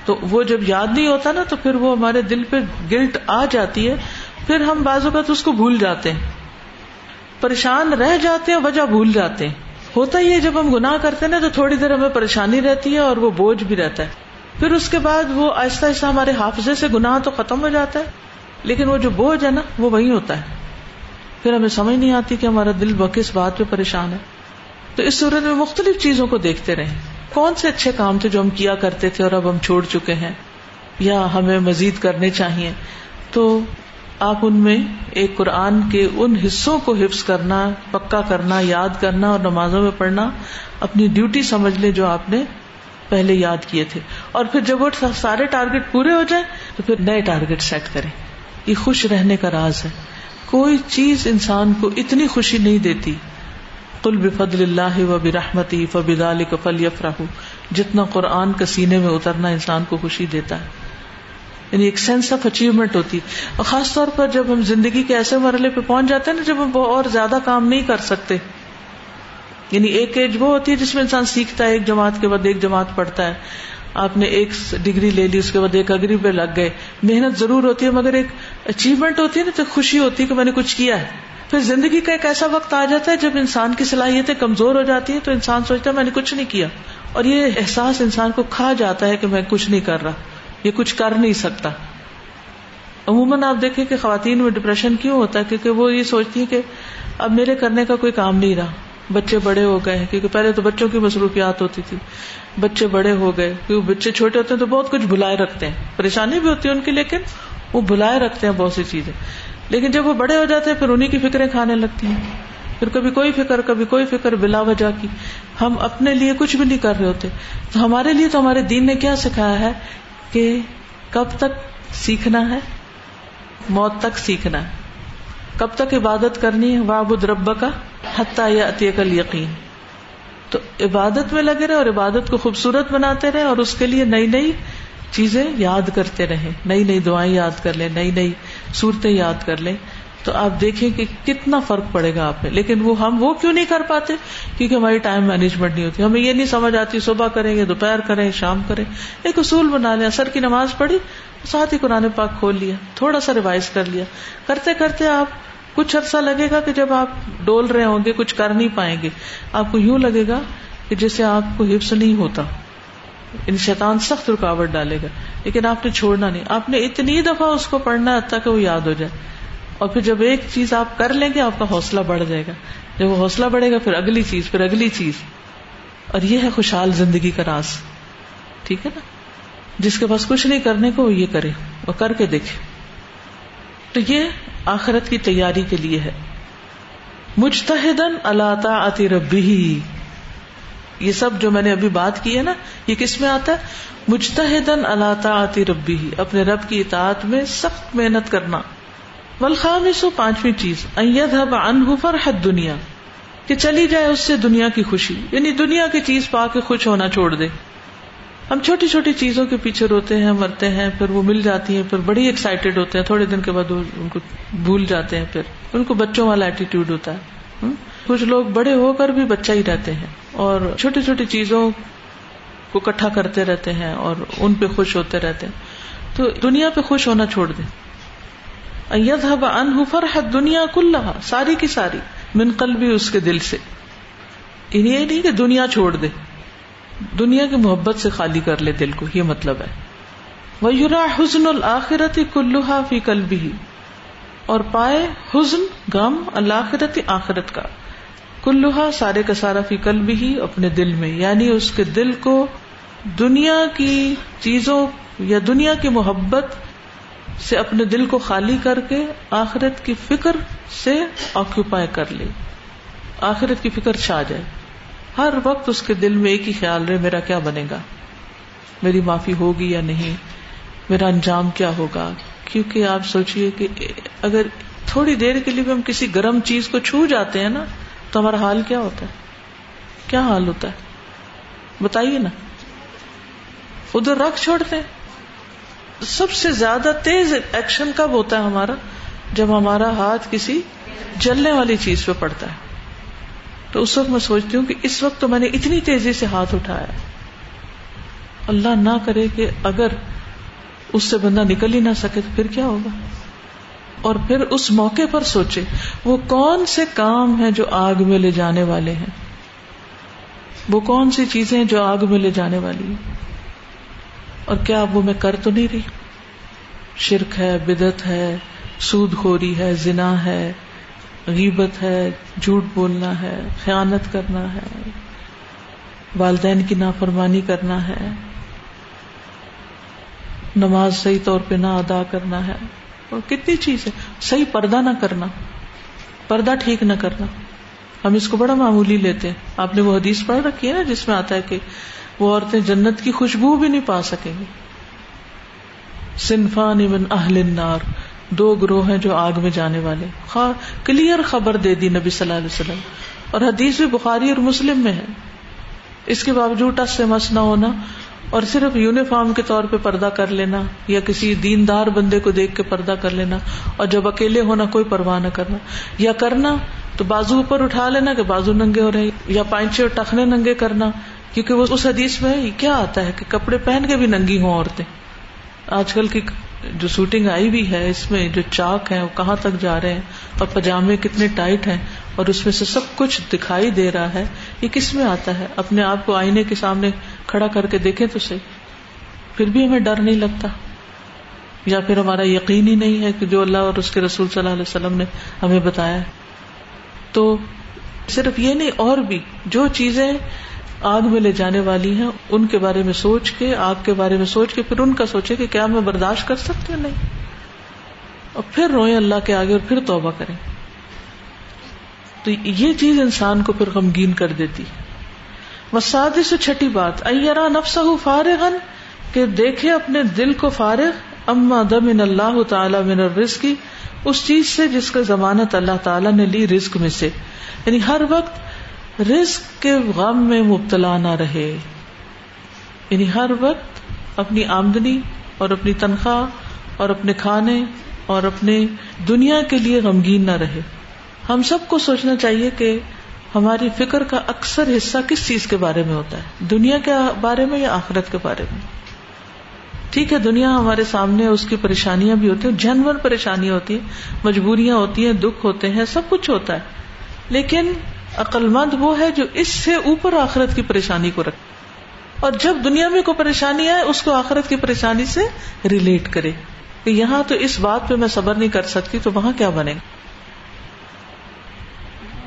S1: تو وہ جب یاد نہیں ہوتا نا، تو پھر وہ ہمارے دل پہ گلٹ آ جاتی ہے۔ پھر ہم بازو کا تو اس کو بھول جاتے ہیں۔ پریشان رہ جاتے ہیں، وجہ بھول جاتے ہیں۔ ہوتا ہی ہے، جب ہم گناہ کرتے ہیں نا، تو تھوڑی دیر ہمیں پریشانی رہتی ہے اور وہ بوجھ بھی رہتا ہے۔ پھر اس کے بعد وہ آہستہ آہستہ ہمارے حافظے سے گناہ تو ختم ہو جاتا ہے، لیکن وہ جو بوجھ ہے نا، وہ وہی ہوتا ہے۔ پھر ہمیں سمجھ نہیں آتی کہ ہمارا دل کس بات پہ پریشان ہے۔ تو اس صورت میں مختلف چیزوں کو دیکھتے رہے کون سے اچھے کام تھے جو ہم کیا کرتے تھے اور اب ہم چھوڑ چکے ہیں؟ یا ہمیں مزید کرنے چاہیے۔ تو آپ ان میں ایک قرآن کے ان حصوں کو حفظ کرنا، پکا کرنا، یاد کرنا اور نمازوں میں پڑھنا، اپنی ڈیوٹی سمجھ لیں جو آپ نے پہلے یاد کیے تھے۔ اور پھر جب وہ سارے ٹارگیٹ پورے ہو جائیں تو پھر نئے ٹارگیٹ سیٹ کریں۔ یہ خوش رہنے کا راز ہے۔ کوئی چیز انسان کو اتنی خوشی نہیں دیتی۔ کل بفضل اللہ و برحمتی فبد فل یفراہ جتنا قرآن کا سینے میں اترنا انسان کو خوشی دیتا ہے۔ یعنی ایک سینس آف اچیومنٹ ہوتی۔ اور خاص طور پر جب ہم زندگی کے ایسے مرحلے پہ پہنچ جاتے ہیں نا جب ہم اور زیادہ کام نہیں کر سکتے۔ یعنی ایک ایج وہ ہوتی ہے جس میں انسان سیکھتا ہے، ایک جماعت کے بعد ایک جماعت پڑھتا ہے۔ آپ نے ایک ڈگری لے لی، اس کے بعد ایک اگری پہ لگ گئے۔ محنت ضرور ہوتی ہے، مگر ایک اچیومنٹ ہوتی ہے نا، تو خوشی ہوتی ہے کہ میں نے کچھ کیا ہے۔ پھر زندگی کا ایک ایسا وقت آ جاتا ہے جب انسان کی صلاحیتیں کمزور ہو جاتی ہیں، تو انسان سوچتا ہے میں نے کچھ نہیں کیا۔ اور یہ احساس انسان کو کھا جاتا ہے کہ میں کچھ نہیں کر رہا۔ یہ کچھ کر نہیں سکتا۔ عموماً آپ دیکھیں کہ خواتین میں ڈپریشن کیوں ہوتا ہے؟ کیونکہ وہ یہ سوچتی ہے کہ اب میرے کرنے کا کوئی کام نہیں رہا۔ بچے بڑے ہو گئے کیونکہ پہلے تو بچوں کی مصروفیات ہوتی تھی۔ بچے بڑے ہو گئے، کیونکہ بچے چھوٹے ہوتے ہیں تو بہت کچھ بلائے رکھتے ہیں۔ پریشانی بھی ہوتی ہے ان کی، لیکن وہ بلائے رکھتے ہیں بہت سی چیزیں۔ لیکن جب وہ بڑے ہو جاتے ہیں، پھر انہیں کی فکریں کھانے لگتی ہیں۔ پھر کبھی کوئی فکر، کبھی کوئی فکر بلا وجہ کی۔ ہم اپنے لیے کچھ بھی نہیں کر رہے ہوتے۔ تو ہمارے لیے تو ہمارے دین نے کیا سکھایا ہے کہ کب تک سیکھنا ہے، موت تک سیکھنا ہے۔ کب تک عبادت کرنی ہے؟ وابد رب کا حتیٰ یا عطیقل یقین تو عبادت میں لگے رہے اور عبادت کو خوبصورت بناتے رہے اور اس کے لیے نئی نئی چیزیں یاد کرتے رہے۔ نئی نئی دعائیں یاد کر لیں، نئی نئی صورتیں یاد کر لیں۔ تو آپ دیکھیں کہ کتنا فرق پڑے گا آپ میں۔ لیکن وہ ہم وہ کیوں نہیں کر پاتے؟ کیونکہ ہماری ٹائم مینجمنٹ نہیں ہوتی۔ ہمیں یہ نہیں سمجھ آتی صبح کریں گے، دوپہر کریں، شام کریں۔ ایک اصول بنا لیں۔ اثر کی نماز پڑھی ساتھ ہی قرآن پاک کھول لیا، تھوڑا سا ریوائز کر لیا۔ کرتے کرتے آپ کچھ عرصہ لگے گا کہ جب آپ ڈول رہے ہوں گے، کچھ کر نہیں پائیں گے۔ آپ کو یوں لگے گا کہ جیسے آپ کو حفظ نہیں ہوتا۔ ان شیطان سخت رکاوٹ ڈالے گا۔ لیکن آپ نے چھوڑنا نہیں۔ آپ نے اتنی دفعہ اس کو پڑھنا ہے تاکہ وہ یاد ہو جائے۔ اور پھر جب ایک چیز آپ کر لیں گے، آپ کا حوصلہ بڑھ جائے گا۔ جب وہ حوصلہ بڑھے گا، پھر اگلی چیز، پھر اگلی چیز۔ اور یہ ہے خوشحال زندگی کا راز۔ ٹھیک ہے نا؟ جس کے پاس کچھ نہیں کرنے کو وہ یہ کرے اور کر کے دیکھے۔ تو یہ آخرت کی تیاری کے لیے ہے۔ مجتہدن اللہ عطی ربی۔ یہ سب جو میں نے ابھی بات کی ہے نا، یہ کس میں آتا ہے؟ مجتہدن اللہ عطی ربی۔ اپنے رب کی اطاعت میں سخت محنت کرنا۔ سو پانچویں چیز۔ فرحت دنیا کہ چلی جائے اس سے دنیا کی خوشی۔ یعنی دنیا کی چیز پا کے خوش ہونا چھوڑ دے۔ ہم چھوٹی چھوٹی چیزوں کے پیچھے روتے ہیں، مرتے ہیں، پھر وہ مل جاتی ہیں، پھر بڑی ایکسائٹیڈ ہوتے ہیں، تھوڑے دن کے بعد ان کو بھول جاتے ہیں، پھر ان کو بچوں والا ایٹیٹیوڈ ہوتا ہے۔ کچھ لوگ بڑے ہو کر بھی بچہ ہی رہتے ہیں اور چھوٹی چھوٹی چیزوں کو اکٹھا کرتے رہتے ہیں اور ان پہ خوش ہوتے رہتے ہیں۔ تو دنیا پہ خوش ہونا چھوڑ دیں۔ ان فرحت دنیا کل ساری کی ساری، من قلبی اس کے دل سے۔ یعنی یہ نہیں کہ دنیا چھوڑ دے۔ دنیا کی محبت سے خالی کر لے دل کو، یہ مطلب ہے۔ وہ یورا حسن الآخرت کلوہا فی کل بھی اور پائے حسن غم اللہ آخرت کا۔ کلوہا سارے کا سارا فی کل بھی اپنے دل میں یعنی اس کے دل کو دنیا کی چیزوں یا دنیا کی محبت سے اپنے دل کو خالی کر کے آخرت کی فکر سے آکوپائی کر لے۔ آخرت کی فکر چھا جائے۔ ہر وقت اس کے دل میں ایک ہی خیال رہے، میرا کیا بنے گا؟ میری معافی ہوگی یا نہیں؟ میرا انجام کیا ہوگا؟ کیونکہ آپ سوچیے کہ اگر تھوڑی دیر کے لیے بھی ہم کسی گرم چیز کو چھو جاتے ہیں نا، تو ہمارا حال کیا ہوتا ہے؟ کیا حال ہوتا ہے؟ بتائیے نا۔ ادھر رکھ چھوڑتے ہیں۔ سب سے زیادہ تیز ایکشن کب ہوتا ہے ہمارا؟ جب ہمارا ہاتھ کسی جلنے والی چیز پہ پڑتا ہے۔ تو اس وقت میں سوچتی ہوں کہ اس وقت تو میں نے اتنی تیزی سے ہاتھ اٹھایا۔ اللہ نہ کرے کہ اگر اس سے بندہ نکل ہی نہ سکے تو پھر کیا ہوگا؟ اور پھر اس موقع پر سوچے، وہ کون سے کام ہیں جو آگ میں لے جانے والے ہیں؟ وہ کون سی چیزیں جو آگ میں لے جانے والی ہیں؟ اور کیا اب وہ میں کر تو نہیں رہی؟ شرک ہے بدت ہے، سود خوری ہے، زنا ہے غیبت ہے، جھوٹ بولنا ہے، خیانت کرنا ہے، والدین کی نافرمانی کرنا ہے، نماز صحیح طور پہ نہ ادا کرنا ہے۔ اور کتنی چیز ہے۔ صحیح پردہ نہ کرنا، پردہ ٹھیک نہ کرنا۔ ہم اس کو بڑا معمولی لیتے ہیں۔ آپ نے وہ حدیث پڑھ رکھی ہے نا، جس میں آتا ہے کہ وہ عورتیں جنت کی خوشبو بھی نہیں پا سکیں گی۔ صنفان ابن اہل النار۔ دو گروہ ہیں جو آگ میں جانے والے۔ کلیئر خبر دے دی نبی صلی اللہ علیہ وسلم۔ اور حدیث بھی بخاری اور مسلم میں ہے۔ اس کے باوجود ٹس سے مس نہ ہونا اور صرف یونیفارم کے طور پہ پردہ کر لینا یا کسی دیندار بندے کو دیکھ کے پردہ کر لینا اور جب اکیلے ہونا کوئی پرواہ نہ کرنا۔ یا کرنا تو بازو اوپر اٹھا لینا کہ بازو ننگے ہو رہے یا پائنچے اور ٹخنے ننگے کرنا۔ کیونکہ وہ اس حدیث میں کیا آتا ہے کہ کپڑے پہن کے بھی ننگی ہوں عورتیں۔ آج کل کی جو شوٹنگ آئی بھی ہے، اس میں جو چاک ہے وہ کہاں تک جا رہے ہیں؟ اور پجامے کتنے ٹائٹ ہیں؟ اور اس میں سے سب کچھ دکھائی دے رہا ہے۔ یہ کس میں آتا ہے؟ اپنے آپ کو آئینے کے سامنے کھڑا کر کے دیکھیں تو صحیح۔ پھر بھی ہمیں ڈر نہیں لگتا۔ یا پھر ہمارا یقین ہی نہیں ہے کہ جو اللہ اور اس کے رسول صلی اللہ علیہ وسلم نے ہمیں بتایا تو صرف یہ نہیں، اور بھی جو چیزیں آگ میں لے جانے والی ہیں، ان کے بارے میں سوچ کے، آگ کے بارے میں سوچ کے، پھر ان کا سوچے کہ کیا میں برداشت کر سکتے نہیں۔ اور پھر روئیں اللہ کے آگے اور پھر توبہ کریں۔ تو یہ چیز انسان کو پھر غمگین کر دیتی مسادی سے چھٹی بات ائرا نفس فارغ کہ دیکھے اپنے دل کو فارغ، اما دم اللہ تعالی من الرزق، اس چیز سے جس کا ضمانت اللہ تعالیٰ نے لی رزق میں سے۔ یعنی ہر وقت رزق کے غم میں مبتلا نہ رہے۔ یعنی ہر وقت اپنی آمدنی اور اپنی تنخواہ اور اپنے کھانے اور اپنے دنیا کے لیے غمگین نہ رہے۔ ہم سب کو سوچنا چاہیے کہ ہماری فکر کا اکثر حصہ کس چیز کے بارے میں ہوتا ہے؟ دنیا کے بارے میں یا آخرت کے بارے میں؟ ٹھیک ہے، دنیا ہمارے سامنے اس کی پریشانیاں بھی ہوتی ہیں جنور پریشانیاں ہوتی ہیں، مجبوریاں ہوتی ہیں، دکھ ہوتے ہیں، سب کچھ ہوتا ہے۔ لیکن عقل مند وہ ہے جو اس سے اوپر آخرت کی پریشانی کو رکھے اور جب دنیا میں کوئی پریشانی آئے، اس کو آخرت کی پریشانی سے ریلیٹ کرے کہ یہاں تو اس بات پہ میں صبر نہیں کر سکتی، تو وہاں کیا بنے؟ گا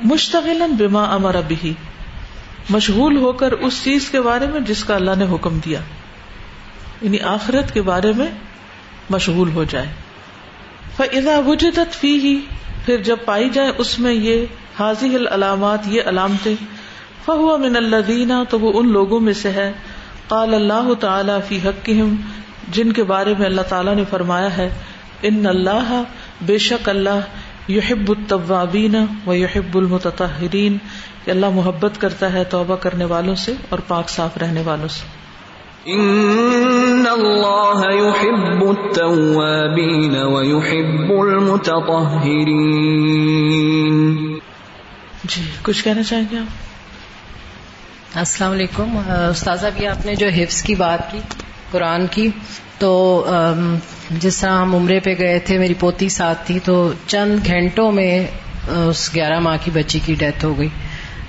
S1: مشتغل بما امر بھی مشغول ہو کر اس چیز کے بارے میں جس کا اللہ نے حکم دیا۔ یعنی آخرت کے بارے میں مشغول ہو جائے۔ فضا وجدت فی ہی پھر جب پائی جائے اس میں یہ حاضی علامات یہ علامتیں، فہو من اللہ تو وہ ان لوگوں میں سے ہے، قال اللہ تعالی فی حق جن کے بارے میں اللہ تعالیٰ نے فرمایا ہے، ان اللہ، بے شک اللہ، یحب الطوابین و یحب المتطہرین، کہ اللہ محبت کرتا ہے توبہ کرنے والوں سے اور پاک صاف رہنے والوں سے۔
S2: ان اللہ يحب التوابین و يحب المتطہرین
S1: جی کچھ کہنا چاہیں گے آپ؟
S3: السلام علیکم۔ استاذہ بھی آپ نے جو حفظ کی بات کی قرآن کی تو جس طرح ہم عمرے پہ گئے تھے میری پوتی ساتھ تھی تو چند گھنٹوں میں اس گیارہ ماہ کی بچی کی ڈیتھ ہو گئی۔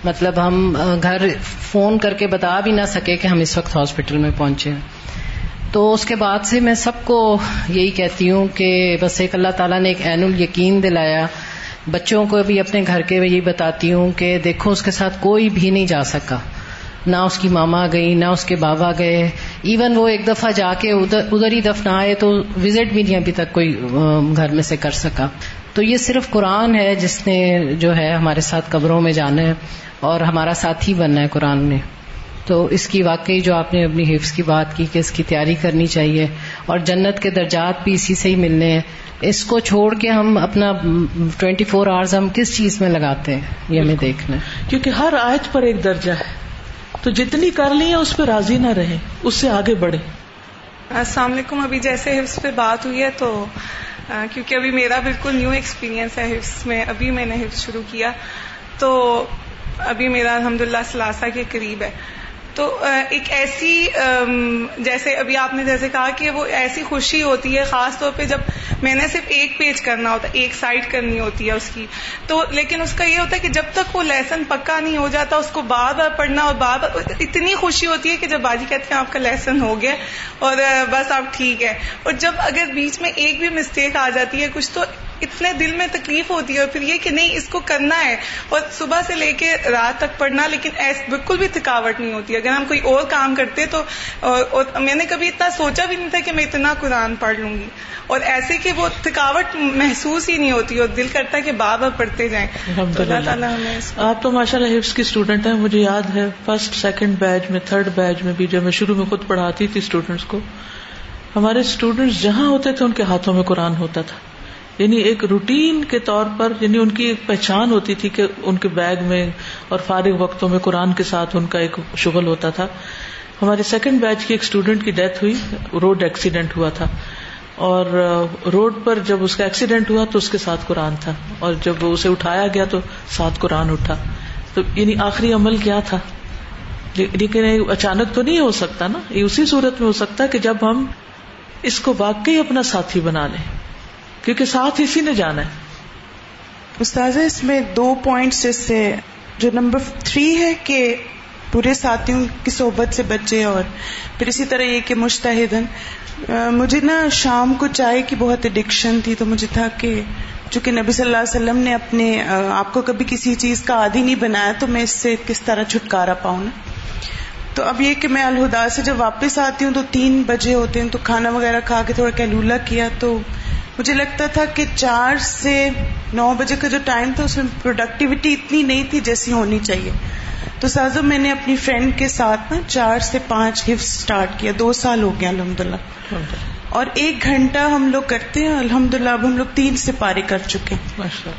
S3: مطلب ہم گھر فون کر کے بتا بھی نہ سکے کہ ہم اس وقت ہاسپٹل میں پہنچے تو اس کے بعد سے میں سب کو یہی کہتی ہوں کہ بس ایک اللہ تعالیٰ نے ایک عین ال یقین دلایا۔ بچوں کو بھی اپنے گھر کے یہی بتاتی ہوں کہ دیکھو اس کے ساتھ کوئی بھی نہیں جا سکا۔ نہ اس کی ماما گئی، نہ اس کے بابا گئے۔ ایون وہ ایک دفعہ جا کے ادھر ہی دفنا آئے تو وزٹ بھی نہیں ابھی تک کوئی گھر میں سے کر سکا۔ تو یہ صرف قرآن ہے جس نے جو ہے ہمارے ساتھ قبروں میں جانا ہے اور ہمارا ساتھی بننا ہے قرآن نے تو اس کی واقعی جو آپ نے اپنی حفظ کی بات کی کہ اس کی تیاری کرنی چاہیے اور جنت کے درجات بھی اسی سے ہی ملنے ہیں۔ اس کو چھوڑ کے ہم اپنا ٹوینٹی فور آورز ہم کس چیز میں لگاتے ہیں یہ ہمیں دیکھنا
S1: کیونکہ ہر آیت پر ایک درجہ ہے۔ تو جتنی کر لی ہے اس پہ راضی نہ رہے اس سے آگے بڑھے
S4: السلام علیکم ابھی جیسے حفظ پہ بات ہوئی ہے تو کیونکہ ابھی میرا بالکل نیو ایکسپیرینس ہے حفظ میں، ابھی میں نے حفظ شروع کیا، تو ابھی میرا الحمد للہ سلاسا کے قریب ہے۔ تو ایک ایسی جیسے ابھی آپ نے جیسے کہا کہ وہ ایسی خوشی ہوتی ہے خاص طور پہ جب میں نے صرف ایک پیج کرنا ہوتا ہے، ایک سائڈ کرنی ہوتی ہے اس کی۔ تو لیکن اس کا یہ ہوتا ہے کہ جب تک وہ لیسن پکا نہیں ہو جاتا، اس کو بار بار پڑھنا اور بار بار اتنی خوشی ہوتی ہے کہ جب باجی کہتے ہیں آپ کا لیسن ہو گیا اور بس آپ ٹھیک ہے۔ اور جب اگر بیچ میں ایک بھی مسٹیک آ جاتی ہے کچھ، تو اتنے دل میں تکلیف ہوتی ہے اور پھر یہ کہ نہیں اس کو کرنا ہے اور صبح سے لے کے رات تک پڑھنا لیکن بالکل بھی تھکاوٹ نہیں ہوتی۔ اگر ہم کوئی اور کام کرتے تو اور میں نے کبھی اتنا سوچا بھی نہیں تھا کہ میں اتنا قرآن پڑھ لوں گی۔ اور ایسے کہ وہ تھکاوٹ محسوس ہی نہیں ہوتی اور دل کرتا ہے کہ بار بار پڑھتے جائیں۔ اللہ تعالیٰ ہمیں
S1: آپ تو ماشاء اللہ حفظ کی اسٹوڈنٹ ہیں مجھے یاد ہے فرسٹ سیکنڈ بیچ میں تھرڈ بیچ میں بھی جب میں شروع میں خود پڑھاتی تھی اسٹوڈینٹس کو ہمارے اسٹوڈینٹس جہاں ہوتے تھے ان کے ہاتھوں میں قرآن ہوتا تھا۔ یعنی ایک روٹین کے طور پر یعنی ان کی ایک پہچان ہوتی تھی کہ ان کے بیگ میں اور فارغ وقتوں میں قرآن کے ساتھ ان کا ایک شغل ہوتا تھا۔ ہمارے سیکنڈ بیچ کی ایک اسٹوڈینٹ کی ڈیتھ ہوئی روڈ ایکسیڈینٹ ہوا تھا۔ اور روڈ پر جب اس کا ایکسیڈینٹ ہوا تو اس کے ساتھ قرآن تھا۔ اور جب اسے اٹھایا گیا تو ساتھ قرآن اٹھا۔ تو یعنی آخری عمل کیا تھا؟ لیکن اچانک تو نہیں ہو سکتا نا، یہ اسی صورت میں ہو سکتا کہ جب ہم اس کو واقعی اپنا ساتھی بنا لیں۔ کیونکہ ساتھ اسی نے جانا ہے۔
S5: استاذ اس میں دو پوائنٹس اس سے جو نمبر تھری ہے کہ پورے ساتھیوں کی صحبت سے بچے اور پھر اسی طرح یہ کہ مشتحدن مجھے نا شام کو چائے کی بہت اڈکشن تھی، تو مجھے تھا کہ چونکہ نبی صلی اللہ علیہ وسلم نے اپنے آپ کو کبھی کسی چیز کا عادی نہیں بنایا، تو میں اس سے کس طرح چھٹکارا پاؤں نا۔ تو اب یہ کہ میں الہدا سے جب واپس آتی ہوں تو تین بجے ہوتے ہیں، تو کھانا وغیرہ کھا کے تھوڑا کیلولا کیا تو مجھے لگتا تھا کہ چار سے نو بجے کا جو ٹائم تھا اس میں پروڈکٹیوٹی اتنی نہیں تھی جیسی ہونی چاہیے۔ تو سازو میں نے اپنی فرینڈ کے ساتھ نا چار سے پانچ حفظ اسٹارٹ کیا۔ دو سال ہو گیا الحمد للہ اور ایک گھنٹہ ہم لوگ کرتے ہیں الحمد للہ اب ہم لوگ تین سے پارے کر چکے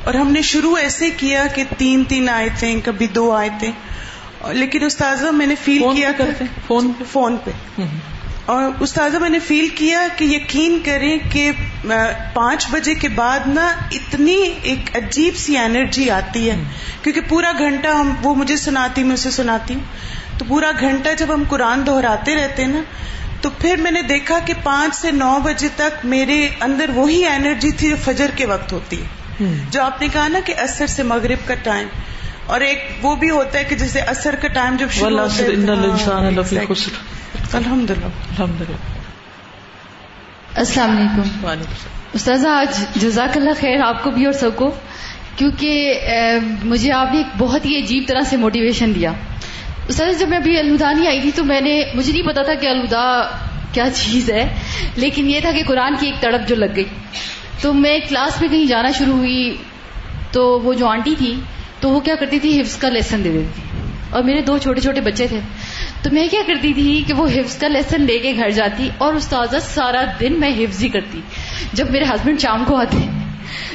S5: اور ہم نے شروع ایسے کیا کہ تین تین آئے تھے کبھی دو آئے تھے۔ لیکن استاذہ میں نے فیل کیا کرتے فون پہ؟ اور استاذہ میں نے فیل کیا کہ یقین کریں کہ پانچ بجے کے بعد نا اتنی ایک عجیب سی انرجی آتی ہے کیونکہ پورا گھنٹہ ہم وہ مجھے سناتی میں اسے سناتی۔ ہوں تو پورا گھنٹہ جب ہم قرآن دہراتے رہتے نا تو پھر میں نے دیکھا کہ پانچ سے نو بجے تک میرے اندر وہی انرجی تھی جو فجر کے وقت ہوتی ہے۔ جو آپ نے کہا نا کہ اثر سے مغرب کا ٹائم اور ایک وہ بھی ہوتا ہے کہ جیسے اثر کا ٹائم جب شروع الحمد للہ الحمد للہ
S6: السلام علیکم۔ استاذ آج جزاک اللہ خیر آپ کو بھی اور سب کو کیونکہ مجھے آپ نے ایک بہت ہی عجیب طرح سے موٹیویشن دیا۔ استاذ جب میں ابھی الوداع نہیں آئی تھی تو میں نے مجھے نہیں پتا تھا کہ الوداع کیا چیز ہے لیکن یہ تھا کہ قرآن کی ایک تڑپ جو لگ گئی۔ تو میں کلاس میں کہیں جانا شروع ہوئی تو وہ جو آنٹی تھی تو وہ کیا کرتی تھی؟ حفظ کا لیسن دے دیتی تھی۔ اور میرے دو چھوٹے چھوٹے بچے تھے۔ تو میں کیا کرتی تھی کہ وہ حفظ کا لیسن لے کے گھر جاتی اور استاذہ سارا دن میں حفظ ہی کرتی، جب میرے ہسبینڈ شام کو آتے۔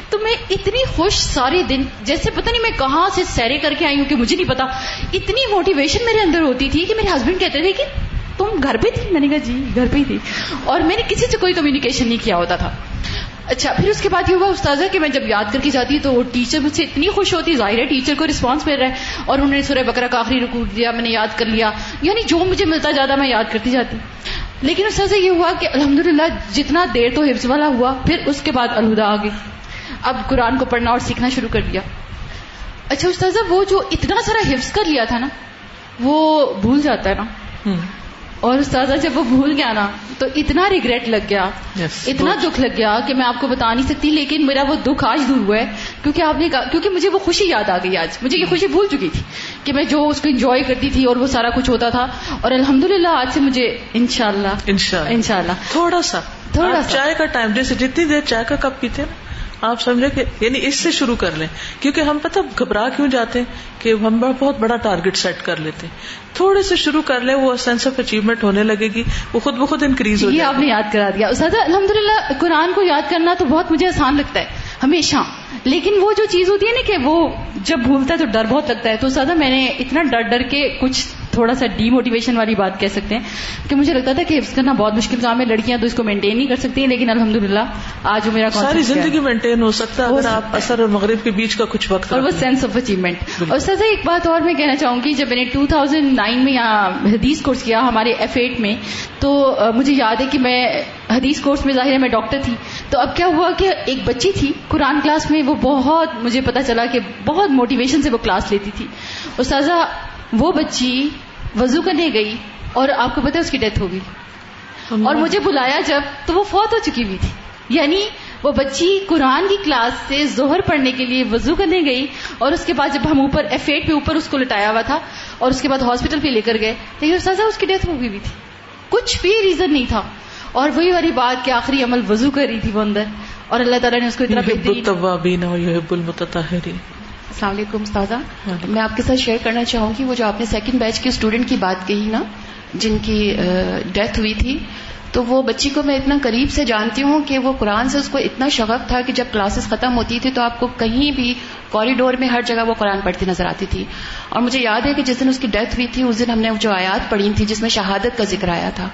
S6: تو میں اتنی خوش سارے دن، جیسے پتہ نہیں میں کہاں سے سیرے کر کے آئی ہوں کہ مجھے نہیں پتا، اتنی موٹیویشن میرے اندر ہوتی تھی کہ میرے ہسبینڈ کہتے تھے کہ تم گھر پہ تھی؟ میں نے کہا جی گھر پہ ہی تھی۔ اور میں نے کسی سے کوئی کمیونیکیشن نہیں کیا ہوتا تھا۔ اچھا پھر اس کے بعد یہ ہوا استاذہ کہ میں جب یاد کر کے جاتی تو وہ ٹیچر مجھ سے اتنی خوش ہوتی، ظاہر ہے ٹیچر کو رسپانس مل رہا ہے اور انہوں نے سورہ بکرا کا آخری رکوٹ دیا، میں نے یاد کر لیا۔ یعنی جو مجھے ملتا جاتا میں یاد کرتی جاتی۔ لیکن استاذہ یہ ہوا کہ الحمد جتنا دیر تو حفظ والا ہوا، پھر اس کے بعد الہدا آ گئی اب قرآن کو پڑھنا اور سیکھنا شروع کر دیا۔ اچھا استاذہ وہ جو اتنا سارا حفظ کر لیا تھا نا، وہ بھول جاتا ہے نا۔ اور استاذہ جب وہ بھول گیا نا تو اتنا ریگریٹ لگ گیا yes, اتنا دکھ لگ گیا کہ میں آپ کو بتا نہیں سکتی لیکن میرا وہ دکھ آج دور ہوا ہے کیونکہ آپ نے کہا کیونکہ مجھے وہ خوشی یاد آ گئی آج۔ مجھے یہ خوشی بھول چکی تھی کہ میں جو اس کو انجوائے کرتی تھی اور وہ سارا کچھ ہوتا تھا۔ اور الحمد للہ آج سے مجھے ان شاء اللہ ان شاء اللہ
S1: تھوڑا سا۔ تھوڑا سا۔ چائے کا ٹائم جیسے جتنی دیر چائے کا کپ پیتے نا آپ سمجھے کہ یعنی اس سے شروع کر لیں۔ کیونکہ ہم پتہ گھبرا کیوں جاتے ہیں کہ ہم بہت بڑا ٹارگیٹ سیٹ کر لیتے ہیں۔ تھوڑے سے شروع کر لیں وہ سینس آف اچیومنٹ ہونے لگے گی۔ وہ خود بخود انکریز ہو
S6: یہ آپ نے یاد کرا دیا۔ الحمد للہ قرآن کو یاد کرنا تو بہت مجھے آسان لگتا ہے ہمیشہ۔ لیکن وہ جو چیز ہوتی ہے نا کہ وہ جب بھولتا ہے تو ڈر بہت لگتا ہے۔ تو زیادہ میں نے اتنا ڈر ڈر کے کچھ تھوڑا سا ڈی موٹیویشن والی بات کہہ سکتے ہیں کہ مجھے لگتا تھا کہ حفظ کرنا بہت مشکل کام ہے لڑکیاں تو اس کو مینٹین نہیں کر سکتی ہیں لیکن الحمد للہ آج میرا
S1: ساری۔ زندگی مینٹین ہو سکتا ہے آپ اثر اور مغرب کے بیچ کا کچھ وقت
S6: اور وہ۔ سینس آف اچیومنٹ اور سر ایک بات اور میں کہنا چاہوں گی جب میں نے 2009 میں یہاں حدیث کورس کیا ہمارے ایف ایٹ میں تو مجھے یاد ہے کہ میں حدیث کورس میں ظاہر ہے میں ڈاکٹر تھی تو اب کیا ہوا کہ ایک بچی تھی قرآن کلاس میں وہ بہت مجھے پتا چلا کہ بہت موٹیویشن سے وہ کلاس لیتی تھی استاذہ وہ بچی وضو کرنے گئی اور آپ کو پتا اس کی ڈیتھ ہو گئی۔ اور مجھے بلایا جب تو وہ فوت ہو چکی ہوئی تھی۔ یعنی وہ بچی قرآن کی کلاس سے زہر پڑھنے کے لیے وضو کرنے گئی اور اس کے بعد جب ہم اوپر ایف ایٹ پہ اوپر اس کو لٹایا ہوا تھا اور اس کے بعد ہاسپٹل پہ لے کر گئے لیکن استاذہ اس کی ڈیتھ ہو گئی ہوئی تھی۔ کچھ بھی ریزن نہیں تھا۔ اور وہی والی بات کہ آخری عمل وضو کر رہی تھی وہ اندر اور اللہ تعالیٰ نے اس کو اتنا بہترین
S7: السلام علیکم، استاذہ۔ میں آپ کے ساتھ شیئر کرنا چاہوں گی، وہ جو آپ نے سیکنڈ بیچ کے اسٹوڈنٹ کی بات کہی نا، جن کی ڈیتھ ہوئی تھی، تو وہ بچی کو میں اتنا قریب سے جانتی ہوں کہ وہ قرآن سے اس کو اتنا شغف تھا کہ جب کلاسز ختم ہوتی تھی تو آپ کو کہیں بھی کوریڈور میں ہر جگہ وہ قرآن پڑھتی نظر آتی تھی۔ اور مجھے یاد ہے کہ جس دن اس کی ڈیتھ ہوئی تھی، اس دن ہم نے جو آیات پڑھی تھی، جس میں شہادت کا ذکر آیا تھا۔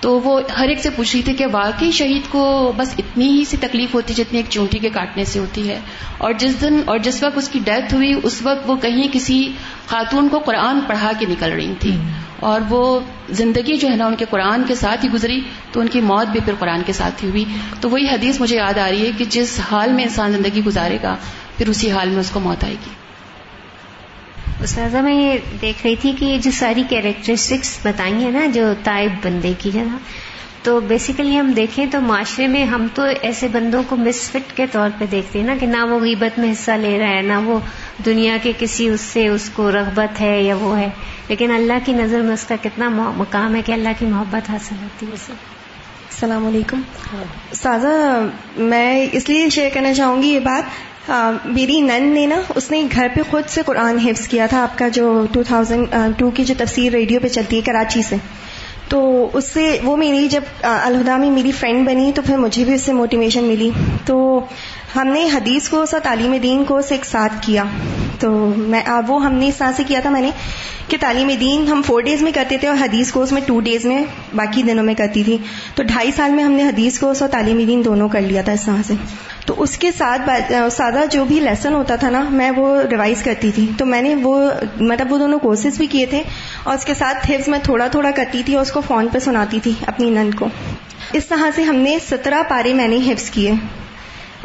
S7: تو وہ ہر ایک سے پوچھ رہی تھی کہ واقعی شہید کو بس اتنی ہی سی تکلیف ہوتی جتنی ایک چونٹی کے کاٹنے سے ہوتی ہے۔ اور جس دن اور جس وقت اس کی ڈیتھ ہوئی اس وقت وہ کہیں کسی خاتون کو قرآن پڑھا کے نکل رہی تھی۔ اور وہ زندگی جو ہے نا ان کے قرآن کے ساتھ ہی گزری تو ان کی موت بھی پھر قرآن کے ساتھ ہی ہوئی۔ تو وہی حدیث مجھے یاد آ رہی ہے کہ جس حال میں انسان زندگی گزارے گا پھر اسی حال میں اس کو موت آئے گی۔
S8: استاذہ میں یہ دیکھ رہی تھی کہ یہ جو ساری کیریکٹرسٹکس بتائی ہیں نا جو تائب بندے کی جگہ تو بیسیکلی ہم دیکھیں تو معاشرے میں ہم تو ایسے بندوں کو مس فٹ کے طور پہ دیکھتے ہیں نا کہ نہ وہ غیبت میں حصہ لے رہا ہے نہ وہ دنیا کے کسی اس سے اس کو رغبت ہے یا وہ ہے۔ لیکن اللہ کی نظر میں اس کا کتنا مقام ہے کہ اللہ کی محبت حاصل ہوتی ہے۔ اسے
S9: السلام علیکم۔ سازا میں اس لیے شیئر کرنا چاہوں گی یہ بات میری نن نے نا، اس نے گھر پہ خود سے قرآن حفظ کیا تھا، آپ کا جو ٹو تھاؤزینڈ ٹو کی جو تفسیر ریڈیو پہ چلتی ہے کراچی سے۔ تو اس سے وہ میری جب الہدا میں میری فرینڈ بنی، تو پھر مجھے بھی اس سے موٹیویشن ملی۔ تو ہم نے حدیث کو سا تعلیم دین کو ایک ساتھ کیا۔ تو میں وہ ہم نے اس طرح سے کیا تھا میں نے کہ تعلیم دین ہم فور ڈیز میں کرتے تھے اور حدیث کورس میں ٹو ڈیز میں باقی دنوں میں کرتی تھی۔ تو ڈھائی سال میں ہم نے حدیث کورس اور تعلیم دین دونوں کر لیا تھا اس طرح سے۔ تو اس کے ساتھ سادہ جو بھی لیسن ہوتا تھا نا، میں وہ ریوائز کرتی تھی۔ تو میں نے وہ مطلب وہ دونوں کورسز بھی کیے تھے اور اس کے ساتھ حفظ میں تھوڑا تھوڑا کرتی تھی اور اس کو فون پہ سناتی تھی اپنی نند کو۔ اس طرح سے ہم نے سترہ پارے میں نے حفظ کیے۔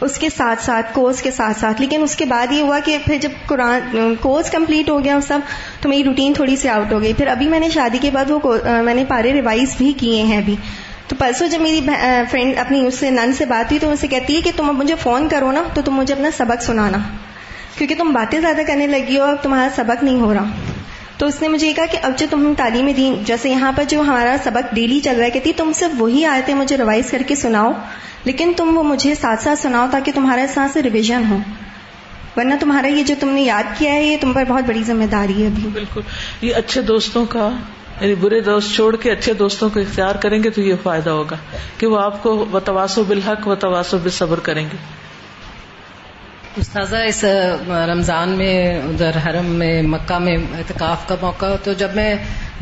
S9: اس کے ساتھ ساتھ کورس کے ساتھ ساتھ۔ لیکن اس کے بعد یہ ہوا کہ پھر جب قرآن کورس کمپلیٹ ہو گیا سب، تو میری روٹین تھوڑی سی آؤٹ ہو گئی۔ پھر ابھی میں نے شادی کے بعد وہ میں نے پارے ریوائز بھی کیے ہیں ابھی۔ تو پرسوں جب میری فرینڈ اپنی اس سے نن سے بات ہوئی تو سے کہتی ہے کہ تم اب مجھے فون کرو نا، تو تم مجھے اپنا سبق سنانا۔ کیونکہ تم باتیں زیادہ کرنے لگی ہو اب تمہارا سبق نہیں ہو رہا۔ تو اس نے مجھے کہا کہ اب جو تم تعلیم دین، جیسے یہاں پر جو ہمارا سبق ڈیلی چل رہا ہے، کہتی تم صرف وہی آئے تھے مجھے ریوائز کر کے سناؤ، لیکن تم وہ مجھے ساتھ ساتھ سناؤ تاکہ تمہارا اس طرح سے ریویژن ہو۔ ورنہ تمہارا یہ جو تم نے یاد کیا ہے، یہ تم پر بہت بڑی ذمہ داری ہے ابھی۔
S1: بالکل۔ یہ اچھے دوستوں کا یعنی برے دوست چھوڑ کے اچھے دوستوں کو اختیار کریں گے تو یہ فائدہ ہوگا کہ وہ آپ کو و تواسو بالحق و تواسو بے صبر کریں گے۔
S3: استاذہ، اس رمضان میں، ادھر حرم میں، مکہ میں اعتکاف کا موقع، تو جب میں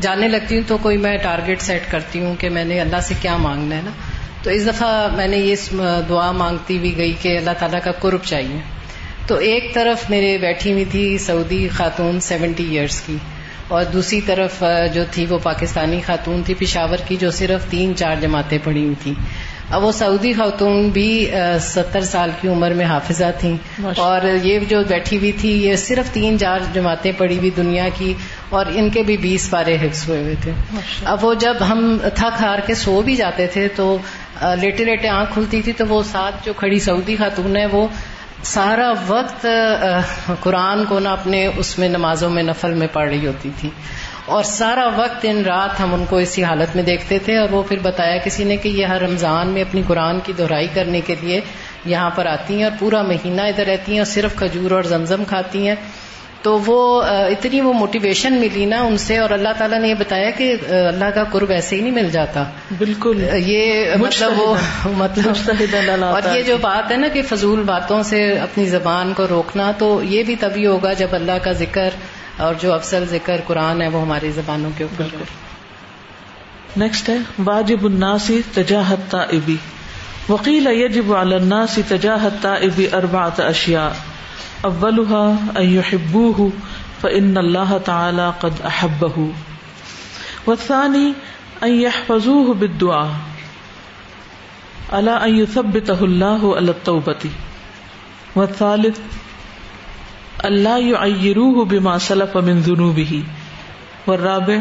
S3: جانے لگتی ہوں تو کوئی میں ٹارگیٹ سیٹ کرتی ہوں کہ میں نے اللہ سے کیا مانگنا ہے نا، تو اس دفعہ میں نے یہ دعا مانگتی ہوئی گئی کہ اللہ تعالیٰ کا قرب چاہیے۔ تو ایک طرف میرے بیٹھی ہوئی تھی سعودی خاتون سیونٹی ایئرس کی، اور دوسری طرف جو تھی وہ پاکستانی خاتون تھی پشاور کی، جو صرف تین چار جماعتیں پڑھی ہوئی تھیں۔ وہ سعودی خاتون بھی ستر سال کی عمر میں حافظہ تھیں۔ اور یہ جو بیٹھی ہوئی تھی یہ صرف تین چار جماعتیں پڑھی ہوئی دنیا کی اور ان کے بھی بیس پارے حفظ ہوئے ہوئے تھے۔ اب وہ جب ہم تھک ہار کے سو بھی جاتے تھے تو لیٹے لیٹے آنکھ کھلتی تھی تو وہ ساتھ جو کھڑی سعودی خاتون ہے وہ سارا وقت قرآن کو نہ اپنے اس میں نمازوں میں نفل میں پڑھ رہی ہوتی تھی۔ اور سارا وقت دن رات ہم ان کو اسی حالت میں دیکھتے تھے اور وہ پھر بتایا کسی نے کہ یہ ہر رمضان میں اپنی قرآن کی دہرائی کرنے کے لیے یہاں پر آتی ہیں اور پورا مہینہ ادھر رہتی ہیں اور صرف کھجور اور زمزم کھاتی ہیں۔ تو وہ اتنی وہ موٹیویشن ملی نا ان سے اور اللہ تعالیٰ نے یہ بتایا کہ اللہ کا قرب ایسے ہی نہیں مل جاتا۔
S1: بالکل۔
S3: یہ مطلب وہ مطلب اور یہ جو بات ہے نا کہ فضول باتوں سے اپنی زبان کو روکنا تو یہ بھی تبھی ہوگا جب اللہ کا ذکر اور جو افضل ذکر قرآن ہے وہ ہماری زبانوں کے اوپر
S1: نیکسٹ ہے۔ واجب الناسی تجاہت تائبی وکیل یجب علی الناس تجاہت تائبی اربعت اشیاء۔ اولها ان يحبوه فان الله تعالى قد احبه والثاني ان يحفظوه بالدعاء على ان يثبته الله على التوبة والثالث اللہ يعيروه بما سلف من ذنوبه والرابع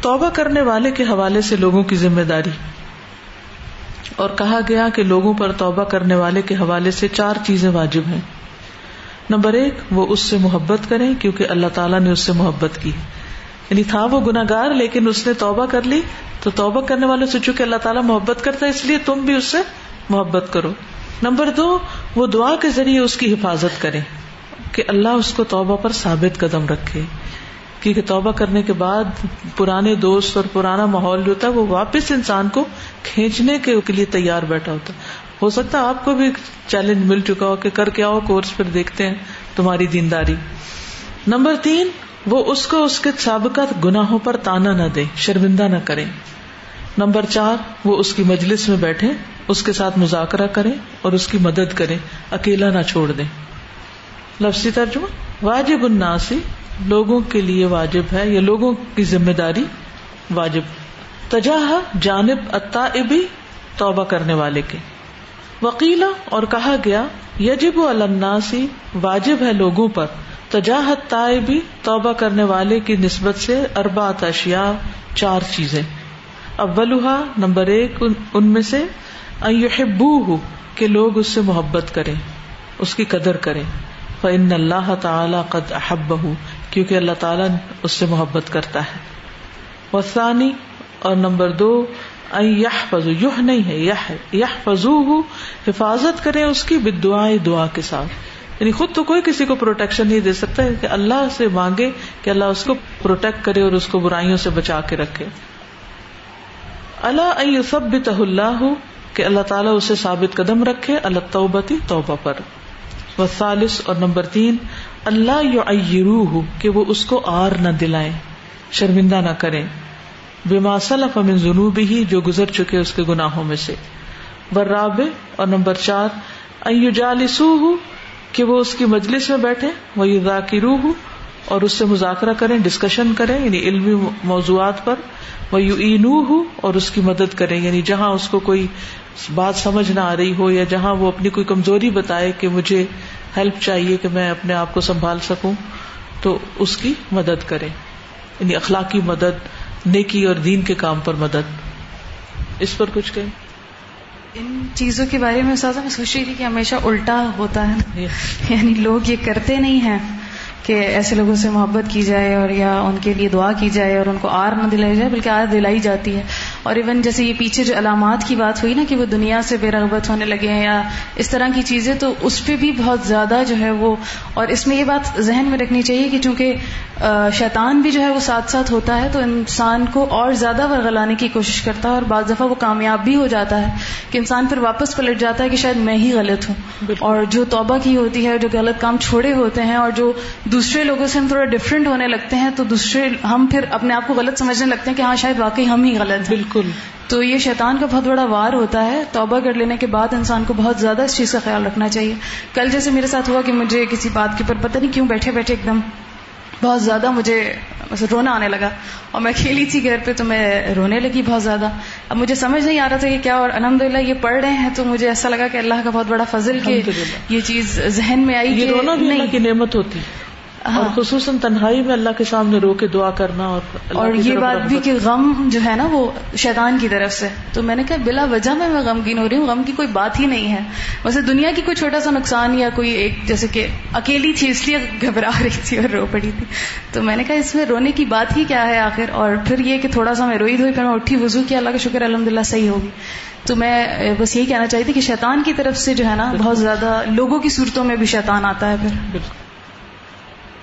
S1: توبہ کرنے والے کے حوالے سے لوگوں کی ذمہ داری اور کہا گیا کہ لوگوں پر توبہ کرنے والے کے حوالے سے چار چیزیں واجب ہیں۔ نمبر ایک، وہ اس سے محبت کریں کیونکہ اللہ تعالیٰ نے اس سے محبت کی۔ یعنی تھا وہ گناگار لیکن اس نے توبہ کر لی، تو توبہ کرنے والے سے چونکہ اللہ تعالیٰ محبت کرتا ہے، اس لیے تم بھی اس سے محبت کرو۔ نمبر دو، وہ دعا کے ذریعے اس کی حفاظت کریں کہ اللہ اس کو توبہ پر ثابت قدم رکھے۔ کیونکہ توبہ کرنے کے بعد پرانے دوست اور پرانا ماحول جو ہوتا ہے، وہ واپس انسان کو کھینچنے کے لیے تیار بیٹھا ہوتا ہو سکتا ہے آپ کو بھی چیلنج مل چکا ہو کہ کر کے آؤ، کورس پھر دیکھتے ہیں تمہاری دینداری۔ نمبر تین، وہ اس کو اس کے سابقہ گناہوں پر تانا نہ دے، شرمندہ نہ کرے۔ نمبر چار، وہ اس کی مجلس میں بیٹھے، اس کے ساتھ مذاکرہ کرے اور اس کی مدد کرے اکیلا نہ چھوڑ دیں۔ لفظی ترجمہ، واجب الناسی لوگوں کے لیے واجب ہے، یا لوگوں کی ذمہ داری واجب۔ تجاہ، جانب ابی توبہ کرنے والے کے۔ وکیلا اور کہا گیا، یجب الناسی واجب ہے لوگوں پر۔ تجاہت تائبی توبہ کرنے والے کی نسبت سے اربا اشیاء، چار چیزیں۔ اولوہا نمبر ایک، ان میں سے ہو کہ لوگ اس سے محبت کریں، اس کی قدر کریں۔ فن اللہ تعالی قد احب کیونکہ اللہ تعالیٰ اس سے محبت کرتا ہے۔ وسانی اور نمبر دو یح فضو یح نہیں ہے یہ یہ فضو حفاظت کرے اس کی بدعا دعا کے ساتھ۔ یعنی خود تو کوئی کسی کو پروٹیکشن نہیں دے سکتا، کہ اللہ سے مانگے کہ اللہ اس کو پروٹیکٹ کرے اور اس کو برائیوں سے بچا کے رکھے۔ اللہ سب اللہ کہ اللہ تعالیٰ اسے ثابت قدم رکھے اللہ توبتی توبہ پر۔ و اور نمبر تین، اللہ یو کہ وہ اس کو آر نہ دلائیں، شرمندہ نہ کریں۔ بے صلف من جنوب ہی جو گزر چکے اس کے گناہوں میں سے۔ براب اور نمبر چار ایجالسو ہوں کہ وہ اس کی مجلس میں بیٹھے وہ ذاکرو اور اس سے مذاکرہ کریں ڈسکشن کریں یعنی علمی موضوعات پر وہ یو ہوں اور اس کی مدد کریں۔ یعنی جہاں اس کو کوئی بات سمجھ نہ آ رہی ہو یا جہاں وہ اپنی کوئی کمزوری بتائے کہ مجھے ہیلپ چاہیے کہ میں اپنے آپ کو سنبھال سکوں تو اس کی مدد کرے یعنی اخلاقی مدد نیکی اور دین کے کام پر مدد۔ اس پر کچھ کہیں۔
S10: ان چیزوں کے بارے میں سوچ رہی تھی کہ ہمیشہ الٹا ہوتا ہے۔ یعنی لوگ یہ کرتے نہیں ہیں۔ کہ ایسے لوگوں سے محبت کی جائے اور یا ان کے لیے دعا کی جائے اور ان کو آر نہ دلائی جائے، بلکہ آر دلائی جاتی ہے۔ اور ایون جیسے یہ پیچھے جو علامات کی بات ہوئی نا کہ وہ دنیا سے بے رغبت ہونے لگے ہیں یا اس طرح کی چیزیں تو اس پہ بھی بہت زیادہ جو ہے وہ اور اس میں یہ بات ذہن میں رکھنی چاہیے کہ چونکہ شیطان بھی جو ہے وہ ساتھ ساتھ ہوتا ہے تو انسان کو اور زیادہ ورغلانے کی کوشش کرتا ہے اور بعض دفعہ وہ کامیاب بھی ہو جاتا ہے کہ انسان پھر واپس پلٹ جاتا ہے کہ شاید میں ہی غلط ہوں۔ اور جو توبہ کی ہوتی ہے جو غلط کام چھوڑے ہوتے ہیں اور جو دوسرے لوگوں سے ہم تھوڑا ڈفرینٹ ہونے لگتے ہیں تو دوسرے ہم پھر اپنے آپ کو غلط سمجھنے لگتے ہیں کہ ہاں شاید واقعی ہم ہی غلط بالکل۔ تو یہ شیطان کا بہت بڑا وار ہوتا ہے توبہ کر لینے کے بعد انسان کو بہت زیادہ اس چیز کا خیال رکھنا چاہیے۔ کل جیسے میرے ساتھ ہوا کہ مجھے کسی بات کے اوپر پتہ نہیں کیوں بیٹھے بیٹھے ایک دم بہت زیادہ مجھے رونا آنے لگا۔ اور میں کھیلی تھی گھر پہ تو میں رونے لگی بہت زیادہ۔ اب مجھے سمجھ نہیں آ رہا تھا کہ کیا اور الحمد للہ یہ پڑھ رہے ہیں تو مجھے ایسا لگا کہ اللہ کا بہت بڑا فضل کہ یہ چیز ذہن میں آئی
S1: یہ رونا بھی اللہ کی نعمت ہوتی۔ اور خصوصاً تنہائی میں اللہ کے سامنے رو کے دعا کرنا اور
S10: اور یہ بات بھی کہ غم جو ہے نا وہ شیطان کی طرف سے۔ تو میں نے کہا بلا وجہ میں میں غمگین ہو رہی ہوں غم کی کوئی بات ہی نہیں ہے۔ ویسے دنیا کی کوئی چھوٹا سا نقصان یا کوئی ایک جیسے کہ اکیلی تھی اس لیے گھبرا رہی تھی اور رو پڑی تھی۔ تو میں نے کہا اس میں رونے کی بات ہی کیا ہے آخر؟ اور پھر یہ کہ تھوڑا سا میں روئی دھوئی پھر میں اٹھی وضو کیا اللہ کا شکر الحمد للہ صحیح ہوگی۔ تو میں بس یہی کہنا چاہیے تھی کہ شیطان کی طرف سے جو ہے نا بہت زیادہ لوگوں کی صورتوں میں بھی شیطان آتا ہے پھر۔ بالکل۔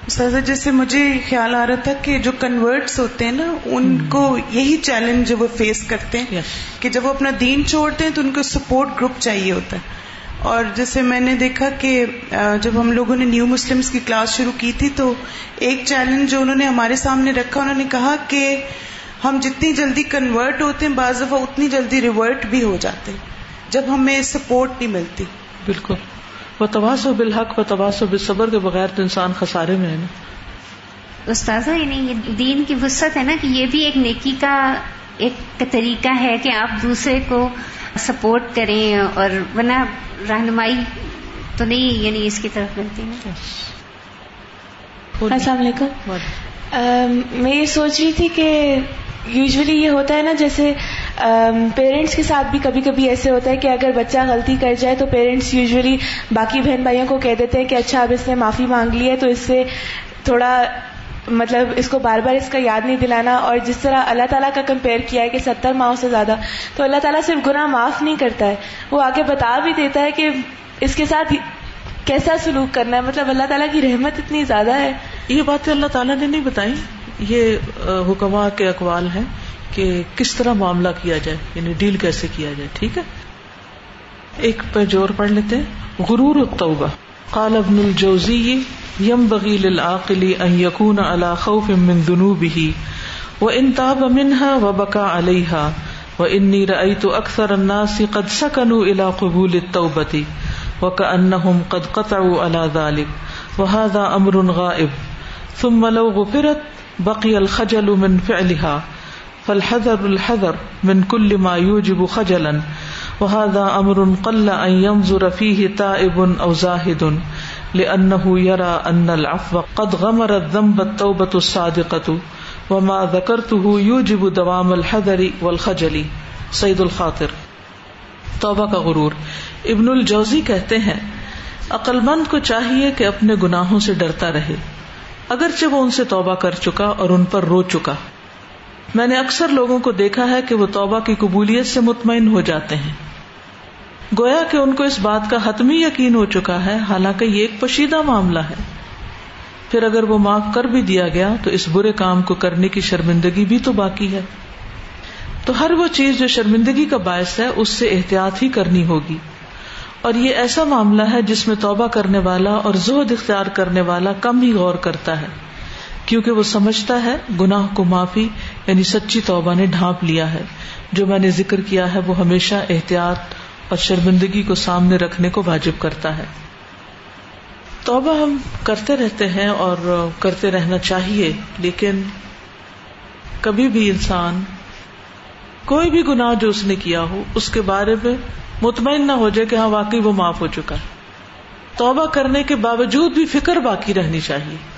S5: سر جیسے مجھے خیال آ رہا تھا کہ جو کنورٹس ہوتے ہیں نا ان کو یہی چیلنج وہ فیس کرتے ہیں کہ جب وہ اپنا دین چھوڑتے ہیں تو ان کو سپورٹ گروپ چاہیے ہوتا ہے۔ اور جیسے میں نے دیکھا کہ جب ہم لوگوں نے نیو مسلمس کی کلاس شروع کی تھی تو ایک چیلنج جو انہوں نے ہمارے سامنے رکھا انہوں نے کہا کہ ہم جتنی جلدی کنورٹ ہوتے ہیں بعض دفعہ اتنی جلدی ریورٹ بھی ہو جاتے جب ہمیں سپورٹ نہیں ملتی۔
S1: بالکل۔ وہ تباس و بالحق و تباس و بصبر کے بغیر تو انسان خسارے میں ہے نا۔
S8: استاذہ یعنی یہ دین کی وسط ہے نا کہ یہ بھی ایک نیکی کا ایک طریقہ ہے کہ آپ دوسرے کو سپورٹ کریں اور ورنہ رہنمائی تو نہیں یعنی اس کی طرف ملتی ہے
S11: السلام علیکم۔ میں یہ سوچ رہی تھی کہ یوزلی یہ ہوتا ہے نا جیسے پیرنٹس کے ساتھ بھی کبھی کبھی ایسے ہوتا ہے کہ اگر بچہ غلطی کر جائے تو پیرنٹس یوزلی باقی بہن بھائیوں کو کہہ دیتے ہیں کہ اچھا اب اس نے معافی مانگ لی ہے، تو اس سے تھوڑا مطلب اس کو بار بار اس کا یاد نہیں دلانا اور جس طرح اللہ تعالیٰ کا کمپیئر کیا ہے کہ ستر ماہوں سے زیادہ، تو اللہ تعالیٰ صرف گناہ معاف نہیں کرتا ہے۔ وہ آگے بتا بھی دیتا ہے کہ اس کے ساتھ کیسا سلوک کرنا ہے۔ مطلب اللہ تعالیٰ کی رحمت اتنی زیادہ ہے۔
S1: یہ باتیں اللہ تعالیٰ نے نہیں بتائی۔ یہ حکما کے اقوال ہیں۔ کہ کس طرح معاملہ کیا جائے یعنی ڈیل کیسے کیا جائے، ٹھیک ہے؟ ایک پہ جور پڑھ لیتے ہیں۔ غرور التوبہ۔ قال ابن الجوزی یم بغی للعاقل ان یکون على خوف من ذنوبه وان تاب منها وبكى عليها واني رايت اكثر الناس قد سكنوا الى قبول التوبه وكانهم قد قطعوا على ذلك وهذا امر غائب۔ ثم لو غفرت بقي الخجل من فعلها۔ فالحذر الحذر من كل ما يوجب خجلا، وهذا امر قل ان ينظر فيه تائب او زاهد، لأنه يرى أن العفو قد غمر الذنب التوبة الصادقة، وما ذكرته يوجب دوام الحذر والخجل. سید الخاطر. توبہ کا غرور. ابن الجوزی کہتے ہیں، عقل مند کو چاہیے کہ اپنے گناہوں سے ڈرتا رہے، اگرچہ وہ ان سے توبہ کر چکا اور ان پر رو چکا۔ میں نے اکثر لوگوں کو دیکھا ہے کہ وہ توبہ کی قبولیت سے مطمئن ہو جاتے ہیں۔ گویا کہ ان کو اس بات کا حتمی یقین ہو چکا ہے، حالانکہ یہ ایک پشیدہ معاملہ ہے۔ پھر اگر وہ معاف کر بھی دیا گیا، تو اس برے کام کو کرنے کی شرمندگی بھی تو باقی ہے۔ تو ہر وہ چیز جو شرمندگی کا باعث ہے، اس سے احتیاط ہی کرنی ہوگی۔ اور یہ ایسا معاملہ ہے جس میں توبہ کرنے والا اور زہد اختیار کرنے والا کم ہی غور کرتا ہے۔ کیونکہ وہ سمجھتا ہے گناہ کو معافی یعنی سچی توبہ نے ڈھانپ لیا ہے۔ جو میں نے ذکر کیا ہے وہ ہمیشہ احتیاط اور شرمندگی کو سامنے رکھنے کو واجب کرتا ہے۔ توبہ ہم کرتے رہتے ہیں اور کرتے رہنا چاہیے، لیکن کبھی بھی انسان کوئی بھی گناہ جو اس نے کیا ہو، اس کے بارے میں مطمئن نہ ہو جائے کہ ہاں واقعی وہ معاف ہو چکا۔ ہے توبہ کرنے کے باوجود بھی فکر باقی رہنی چاہیے۔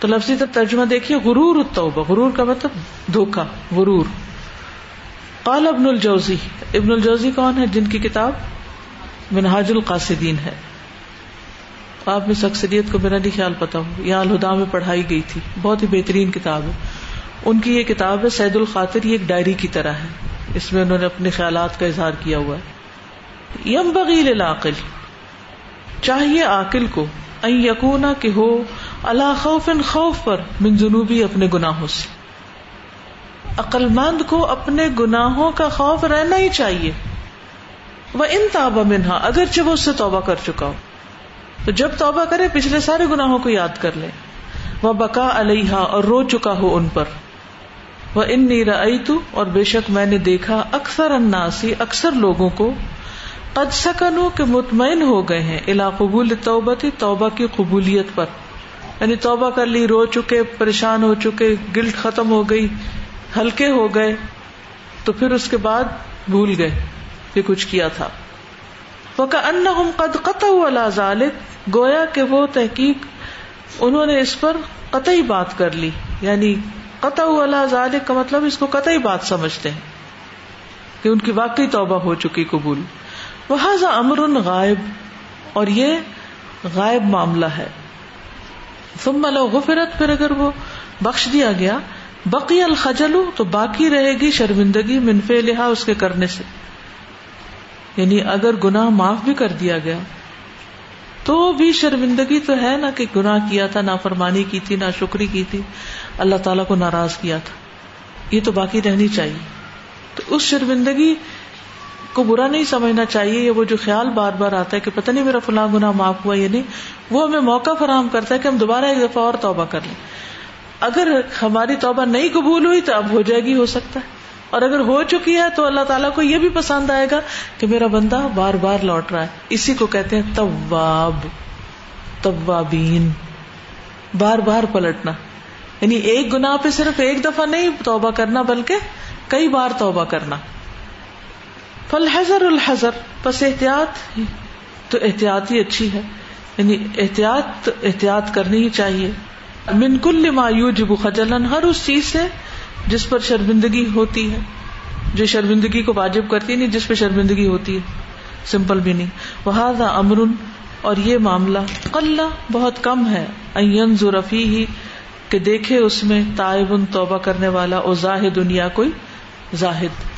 S1: تو لفظی ترجمہ دیکھیے، غرور التوبہ. غرور کا مطلب دھوکا غرور. قال ابن الجوزی. ابن الجوزی کون ہے؟ جن کی کتاب منہاج القاصدین ہے. آپ میں اکثریت کو میرا نہیں خیال پتا ہوں. یہاں الہدا میں پڑھائی گئی تھی. بہت ہی بہترین کتاب ہے. ان کی یہ کتاب ہے، سید الخاطر، یہ ایک ڈائری کی طرح ہے. اس میں انہوں نے اپنے خیالات کا اظہار کیا ہوا ہے. یم بغیل العقل چاہیے عاقل کو این یقونا کہ ہو اللہ خوف خوف پر من جنوبی اپنے گناہوں سے۔ عقلمند کو اپنے گناہوں کا خوف رہنا ہی چاہیے۔ وہ ان تابا منہا اگرچہ وہ اس سے توبہ کر چکا ہو۔ تو جب توبہ کرے، پچھلے سارے گناہوں کو یاد کر لے۔ وہ بکا علیہ اور رو چکا ہو ان پر۔ وہ ان نیرا اور بے شک میں نے دیکھا، اکثر اناسی اکثر لوگوں کو قد سکنو کے مطمئن ہو گئے ہیں الا قبول توبہ تھی توبہ کی قبولیت پر۔ یعنی توبہ کر لی، رو چکے، پریشان ہو چکے، گلٹ ختم ہو گئی، ہلکے ہو گئے، تو پھر اس کے بعد بھول گئے کہ کچھ کیا تھا۔ وہ کا ان قد قطع ذالک گویا کہ وہ تحقیق انہوں نے اس پر قطعی بات کر لی۔ یعنی قطع ذالک کا مطلب اس کو قطعی بات سمجھتے ہیں کہ ان کی واقعی توبہ ہو چکی، قبول۔ وہ امر غائب، اور یہ غائب معاملہ ہے۔ ثم لو غفرت، پھر اگر وہ بخش دیا گیا، بقی الخجل تو باقی رہے گی شرمندگی منفی لہا اس کے کرنے سے۔ یعنی اگر گناہ معاف بھی کر دیا گیا، تو بھی شرمندگی تو ہے نا کہ گناہ کیا تھا نہ فرمانی کی تھی نہ شکری کی تھی، اللہ تعالیٰ کو ناراض کیا تھا۔ یہ تو باقی رہنی چاہیے۔ تو اس شرمندگی کو برا نہیں سمجھنا چاہیے یا وہ جو خیال بار بار آتا ہے کہ پتہ نہیں میرا فلاں گنا معاف ہوا یا نہیں، وہ ہمیں موقع فراہم کرتا ہے کہ ہم دوبارہ ایک دفعہ اور توبہ کر لیں۔ اگر ہماری توبہ نہیں قبول ہوئی تو اب ہو جائے گی، ہو سکتا ہے۔ اور اگر ہو چکی ہے تو اللہ تعالیٰ کو یہ بھی پسند آئے گا کہ میرا بندہ بار بار لوٹ رہا ہے۔ اسی کو کہتے ہیں طواب طوابین بار بار پلٹنا۔ یعنی ایک گنا پہ صرف ایک دفعہ نہیں توبہ کرنا، بلکہ کئی بار توبہ کرنا۔ فل حضر الحضر بس احتیاط تو احتیاط ہی اچھی ہے۔ یعنی احتیاط احتیاط کرنی ہی چاہیے۔ من کل ما یوجب خجلن ہر اس چیز سے جس پر شرمندگی ہوتی ہے۔ جو شرمندگی کو واجب کرتی نہیں، جس پہ شرمندگی ہوتی ہے۔ سمپل بھی نہیں۔ وہ امر، اور یہ معاملہ قلہ بہت کم ہے۔ ضرفی ہی کہ دیکھے اس میں تائب، توبہ کرنے والا، او زاہد دنیا کوئی زاہد۔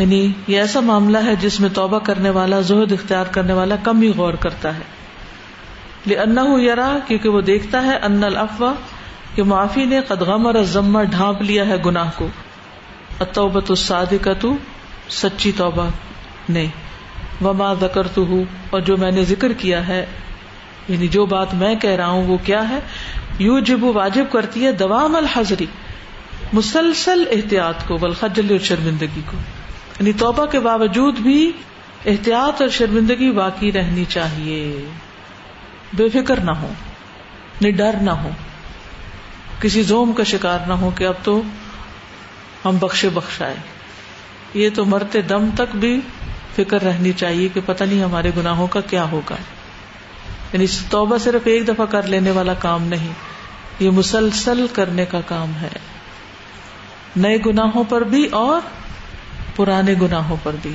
S1: یعنی یہ ایسا معاملہ ہے جس میں توبہ کرنے والا، زہد اختیار کرنے والا کم ہی غور کرتا ہے۔ انا یرا، کیونکہ وہ دیکھتا ہے ان الفوا کہ معافی نے قدغم اور ضمہ ڈھانپ لیا ہے گناہ کو۔ اتوبت الصادقت سچی توبہ نے وما ذکرت ہوں اور جو میں نے ذکر کیا ہے یعنی جو بات میں کہہ رہا ہوں وہ کیا ہے؟ یو جب واجب کرتی ہے دوام الحضری مسلسل احتیاط کو بلخجل اور شرمندگی کو۔ یعنی توبہ کے باوجود بھی احتیاط اور شرمندگی واقعی رہنی چاہیے۔ بے فکر نہ ہو یعنی ڈر نہ ہو کسی زوم کا شکار نہ ہو کہ اب تو ہم بخشے بخشائے۔ یہ تو مرتے دم تک بھی فکر رہنی چاہیے کہ پتہ نہیں ہمارے گناہوں کا کیا ہوگا۔ یعنی توبہ صرف ایک دفعہ کر لینے والا کام نہیں، یہ مسلسل کرنے کا کام ہے۔ نئے گناہوں پر بھی اور پرانے گناہوں پر بھی،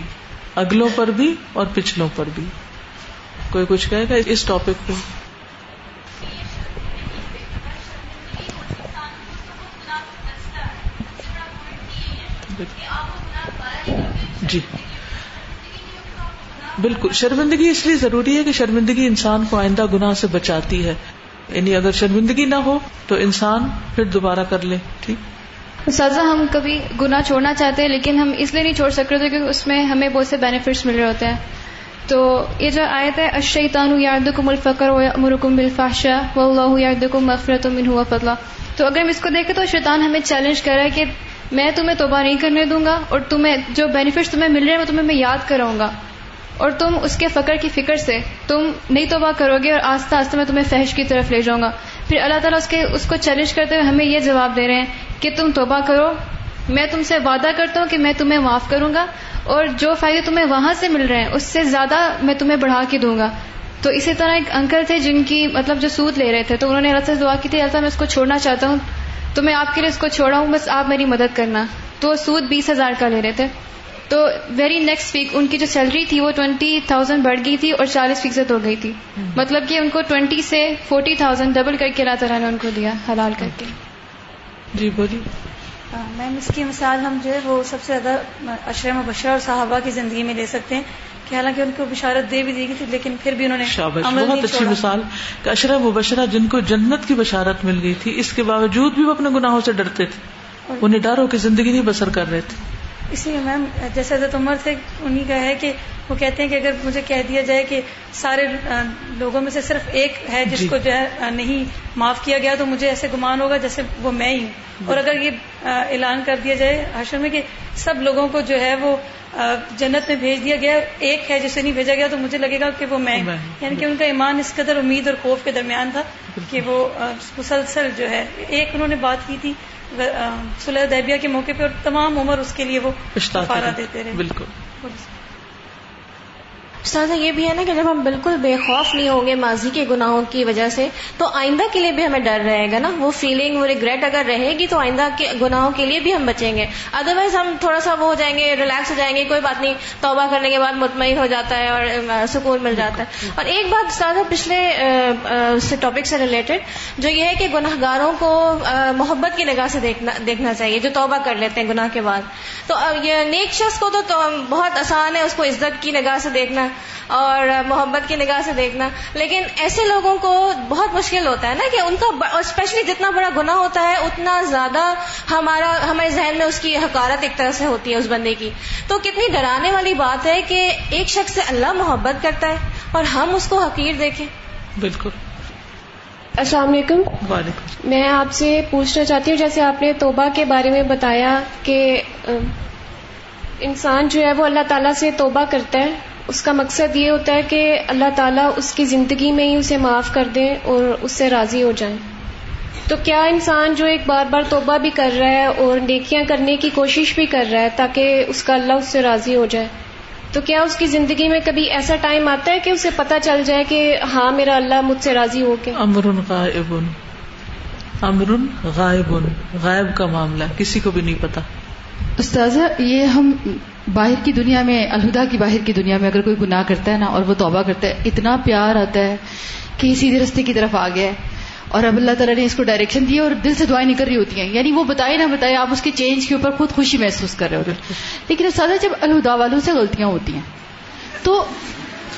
S1: اگلوں پر بھی اور پچھلوں پر بھی۔ کوئی کچھ کہے گا اس ٹاپک پہ؟ جی۔ بالکل، شرمندگی اس لیے ضروری ہے کہ شرمندگی انسان کو آئندہ گناہ سے بچاتی ہے۔ یعنی اگر شرمندگی نہ ہو تو انسان پھر دوبارہ کر لے، ٹھیک؟
S12: سازا ہم کبھی گناہ چھوڑنا چاہتے ہیں، لیکن ہم اس لیے نہیں چھوڑ سکتے تھے کیونکہ اس میں ہمیں بہت سے بینیفٹس مل رہے ہوتے ہیں۔ تو یہ جو آیت ہے اشیطان یاردکم الفقر مرکم بالفاشا و اللہ یاد کم مفرت من ہوا فضلہ۔ تو اگر ہم اس کو دیکھیں تو شیطان ہمیں چیلنج کر رہا ہے کہ میں تمہیں توبہ نہیں کرنے دوں گا اور تمہیں جو بینیفٹس تمہیں مل رہے ہیں وہ تمہیں میں یاد کراؤں گا۔ اور تم اس کے فقر کی فکر سے تم نہیں توبہ کرو گے اور آستہ آستہ میں تمہیں فحش کی طرف لے جاؤں گا۔ پھر اللہ تعالیٰ اس کے اس کو چیلنج کرتے ہوئے ہمیں یہ جواب دے رہے ہیں کہ تم توبہ کرو۔ میں تم سے وعدہ کرتا ہوں کہ میں تمہیں معاف کروں گا اور جو فائدے تمہیں وہاں سے مل رہے ہیں، اس سے زیادہ میں تمہیں بڑھا کے دوں گا۔ تو اسی طرح ایک انکل تھے جن کی مطلب جو سود لے رہے تھے، تو انہوں نے اللہ سے دعا کی تھی، اللہ میں اس کو چھوڑنا چاہتا ہوں، تو میں آپ کے لیے اس کو چھوڑا ہوں، بس آپ میری مدد کرنا۔ تو سود بیس ہزار کا لے رہے تھے۔ تو ویری نیکسٹ ویک ان کی جو سیلری تھی وہ ٹوینٹی تھاؤزینڈ بڑھ گئی تھی اور چالیس فیصد ہو گئی تھی۔ مطلب کہ ان کو ٹوینٹی سے فورٹی تھاؤزینڈ ڈبل کر کے اللہ تعالیٰ نے ان کو دیا حلال کر کے۔
S1: جی بولیے۔
S13: میم اس کی مثال ہم جو ہے وہ سب سے زیادہ اشرم مبشرہ اور صحابہ کی زندگی میں لے سکتے ہیں۔ کہ حالانکہ ان کو بشارت دے بھی دی گئی تھی لیکن پھر بھی انہوں نے
S1: بہت اچھی مثال کہ اشرا مبشرہ جن کو جنت کی بشارت مل گئی تھی اس کے باوجود بھی وہ اپنے گناہوں سے ڈرتے تھے۔ انہیں ڈر ہو کہ زندگی نہیں بسر کر رہے تھے۔
S13: اس لیے میم جیسے حضرت عمر سے انہیں کا ہے کہ وہ کہتے ہیں کہ اگر مجھے کہہ دیا جائے کہ سارے لوگوں میں سے صرف ایک ہے جس جی۔ کو جو ہے نہیں معاف کیا گیا تو مجھے ایسے گمان ہوگا جیسے وہ میں ہی ہوں۔ اور اگر یہ اعلان کر دیا جائے حشر میں کہ سب لوگوں کو جو ہے وہ جنت میں بھیج دیا گیا ایک ہے جسے نہیں بھیجا گیا تو مجھے لگے گا کہ وہ میں یعنی کہ ان کا ایمان اس قدر امید اور خوف کے درمیان تھا کہ وہ مسلسل جو ہے ایک انہوں نے بات کی تھی سلح دیبیا کے موقع پہ اور تمام عمر اس کے لیے وہ دیتے رہے۔
S1: بالکل۔
S14: استاذہ یہ بھی ہے نا کہ جب ہم بالکل بے خوف نہیں ہوں گے ماضی کے گناہوں کی وجہ سے تو آئندہ کے لیے بھی ہمیں ڈر رہے گا نا۔ وہ فیلنگ وہ ریگریٹ اگر رہے گی تو آئندہ کے گناہوں کے لیے بھی ہم بچیں گے۔ ادروائز ہم تھوڑا سا وہ ہو جائیں گے ریلیکس ہو جائیں گے کوئی بات نہیں توبہ کرنے کے بعد مطمئن ہو جاتا ہے اور سکون مل جاتا ہے۔ اور ایک بات استاذہ پچھلے ٹاپک سے ریلیٹڈ جو یہ ہے کہ گناہ گاروں کو محبت کی نگاہ سے دیکھنا چاہیے جو توبہ کر لیتے ہیں گناہ کے بعد۔ تو یہ نیک شخص کو تو بہت آسان ہے اس کو عزت کی نگاہ سے دیکھنا۔ اور محبت کی نگاہ سے دیکھنا۔ لیکن ایسے لوگوں کو بہت مشکل ہوتا ہے نا کہ ان کا اسپیشلی جتنا بڑا گناہ ہوتا ہے اتنا زیادہ ہمارا ہمارے ذہن میں اس کی حکارت ایک طرح سے ہوتی ہے اس بندے کی۔ تو کتنی ڈرانے والی بات ہے کہ ایک شخص سے اللہ محبت کرتا ہے اور ہم اس کو حقیر دیکھیں۔
S1: بالکل۔
S15: السلام علیکم۔
S1: وعلیکم
S15: میں آپ سے پوچھنا چاہتی ہوں جیسے آپ نے توبہ کے بارے میں بتایا کہ انسان جو ہے وہ اللہ تعالیٰ سے توبہ کرتا ہے۔ اس کا مقصد یہ ہوتا ہے کہ اللہ تعالیٰ اس کی زندگی میں ہی اسے معاف کر دیں اور اس سے راضی ہو جائیں۔ تو کیا انسان جو ایک بار بار توبہ بھی کر رہا ہے اور نیکیاں کرنے کی کوشش بھی کر رہا ہے تاکہ اس کا اللہ اس سے راضی ہو جائے؟ تو کیا اس کی زندگی میں کبھی ایسا ٹائم آتا ہے کہ اسے پتا چل جائے کہ ہاں میرا اللہ مجھ سے راضی ہو کے
S1: امر غائب امر غائب غائب کا معاملہ، کسی کو بھی نہیں پتا
S6: استاذہ، یہ ہم باہر کی دنیا میں، الہدا کی باہر کی دنیا میں اگر کوئی گناہ کرتا ہے نا، اور وہ توبہ کرتا ہے، اتنا پیار آتا ہے کہ سیدھے رستے کی طرف آ گیا ہے۔ اور اب اللہ تعالیٰ نے اس کو ڈائریکشن دی اور دل سے دعائیں نکل رہی ہوتی ہیں۔ یعنی وہ بتائے نہ بتائے، آپ اس کے چینج کے اوپر خود خوشی محسوس کر رہے ہوتے لیکن استاذہ، جب الہدا والوں سے غلطیاں ہوتی ہیں، تو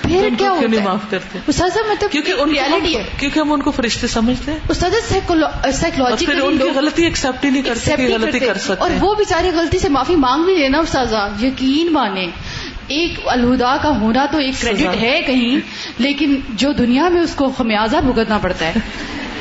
S6: پھر کیا
S1: ہوتا ہے؟ معاف کرتے؟
S6: استاذہ مطلب
S1: کیونکہ ان ریالٹی ہے کیونکہ ہم ان کو فرشتے سمجھتے ہیں۔
S6: استاذ سائیکولوجیکلی
S1: ان کی غلطی ایکسپٹ ہی نہیں کرتے غلطی کر سکتے
S6: اور وہ بیچاری غلطی سے معافی مانگ بھی لینا استاذہ یقین مانے۔ ایک الہدا کا ہونا تو ایک کریڈٹ ہے کہیں لیکن جو دنیا میں اس کو خمیازہ بھگتنا پڑتا ہے۔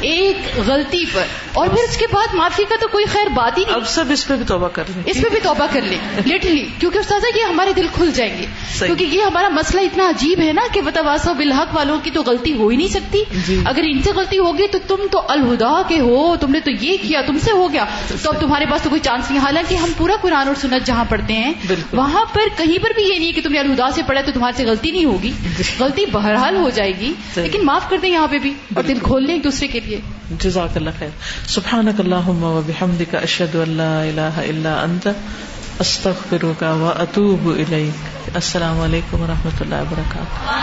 S6: ایک غلطی پر۔ اور پھر اس کے بعد معافی کا تو کوئی خیر بات ہی نہیں۔
S1: اب سب اس پہ بھی توبہ کر لیں۔
S6: اس پہ بھی توبہ کر لیں۔ لٹرلی کیونکہ استاذہ یہ ہمارے دل کھل جائیں گے۔ کیونکہ یہ ہمارا مسئلہ اتنا عجیب ہے نا کہ بتاواس بالحق والوں کی تو غلطی ہو ہی نہیں سکتی۔
S1: جی۔
S6: اگر ان سے غلطی ہوگی تو تم تو الہدا کے ہو۔ تم نے تو یہ کیا تم سے ہو گیا۔ تو اب تمہارے پاس تو کوئی چانس نہیں۔ حالانکہ ہم پورا قرآن اور سنت جہاں پڑھتے ہیں وہاں پر کہیں پر بھی یہ نہیں کہ تم نے الہدا سے پڑھا تو تمہارے سے غلطی نہیں ہوگی۔ غلطی بہرحال ہو جائے گی۔ لیکن معاف کر دیں یہاں پہ بھی۔ اور دل کھول لیں ایک دوسرے کے لیے۔
S1: جزاک اللہ خیر. سبحانک اللہم و بحمدک اشہد ان لا الہ الا انت، استغفرک و اتوب الیک. السلام علیکم و رحمۃ اللہ وبرکاتہ.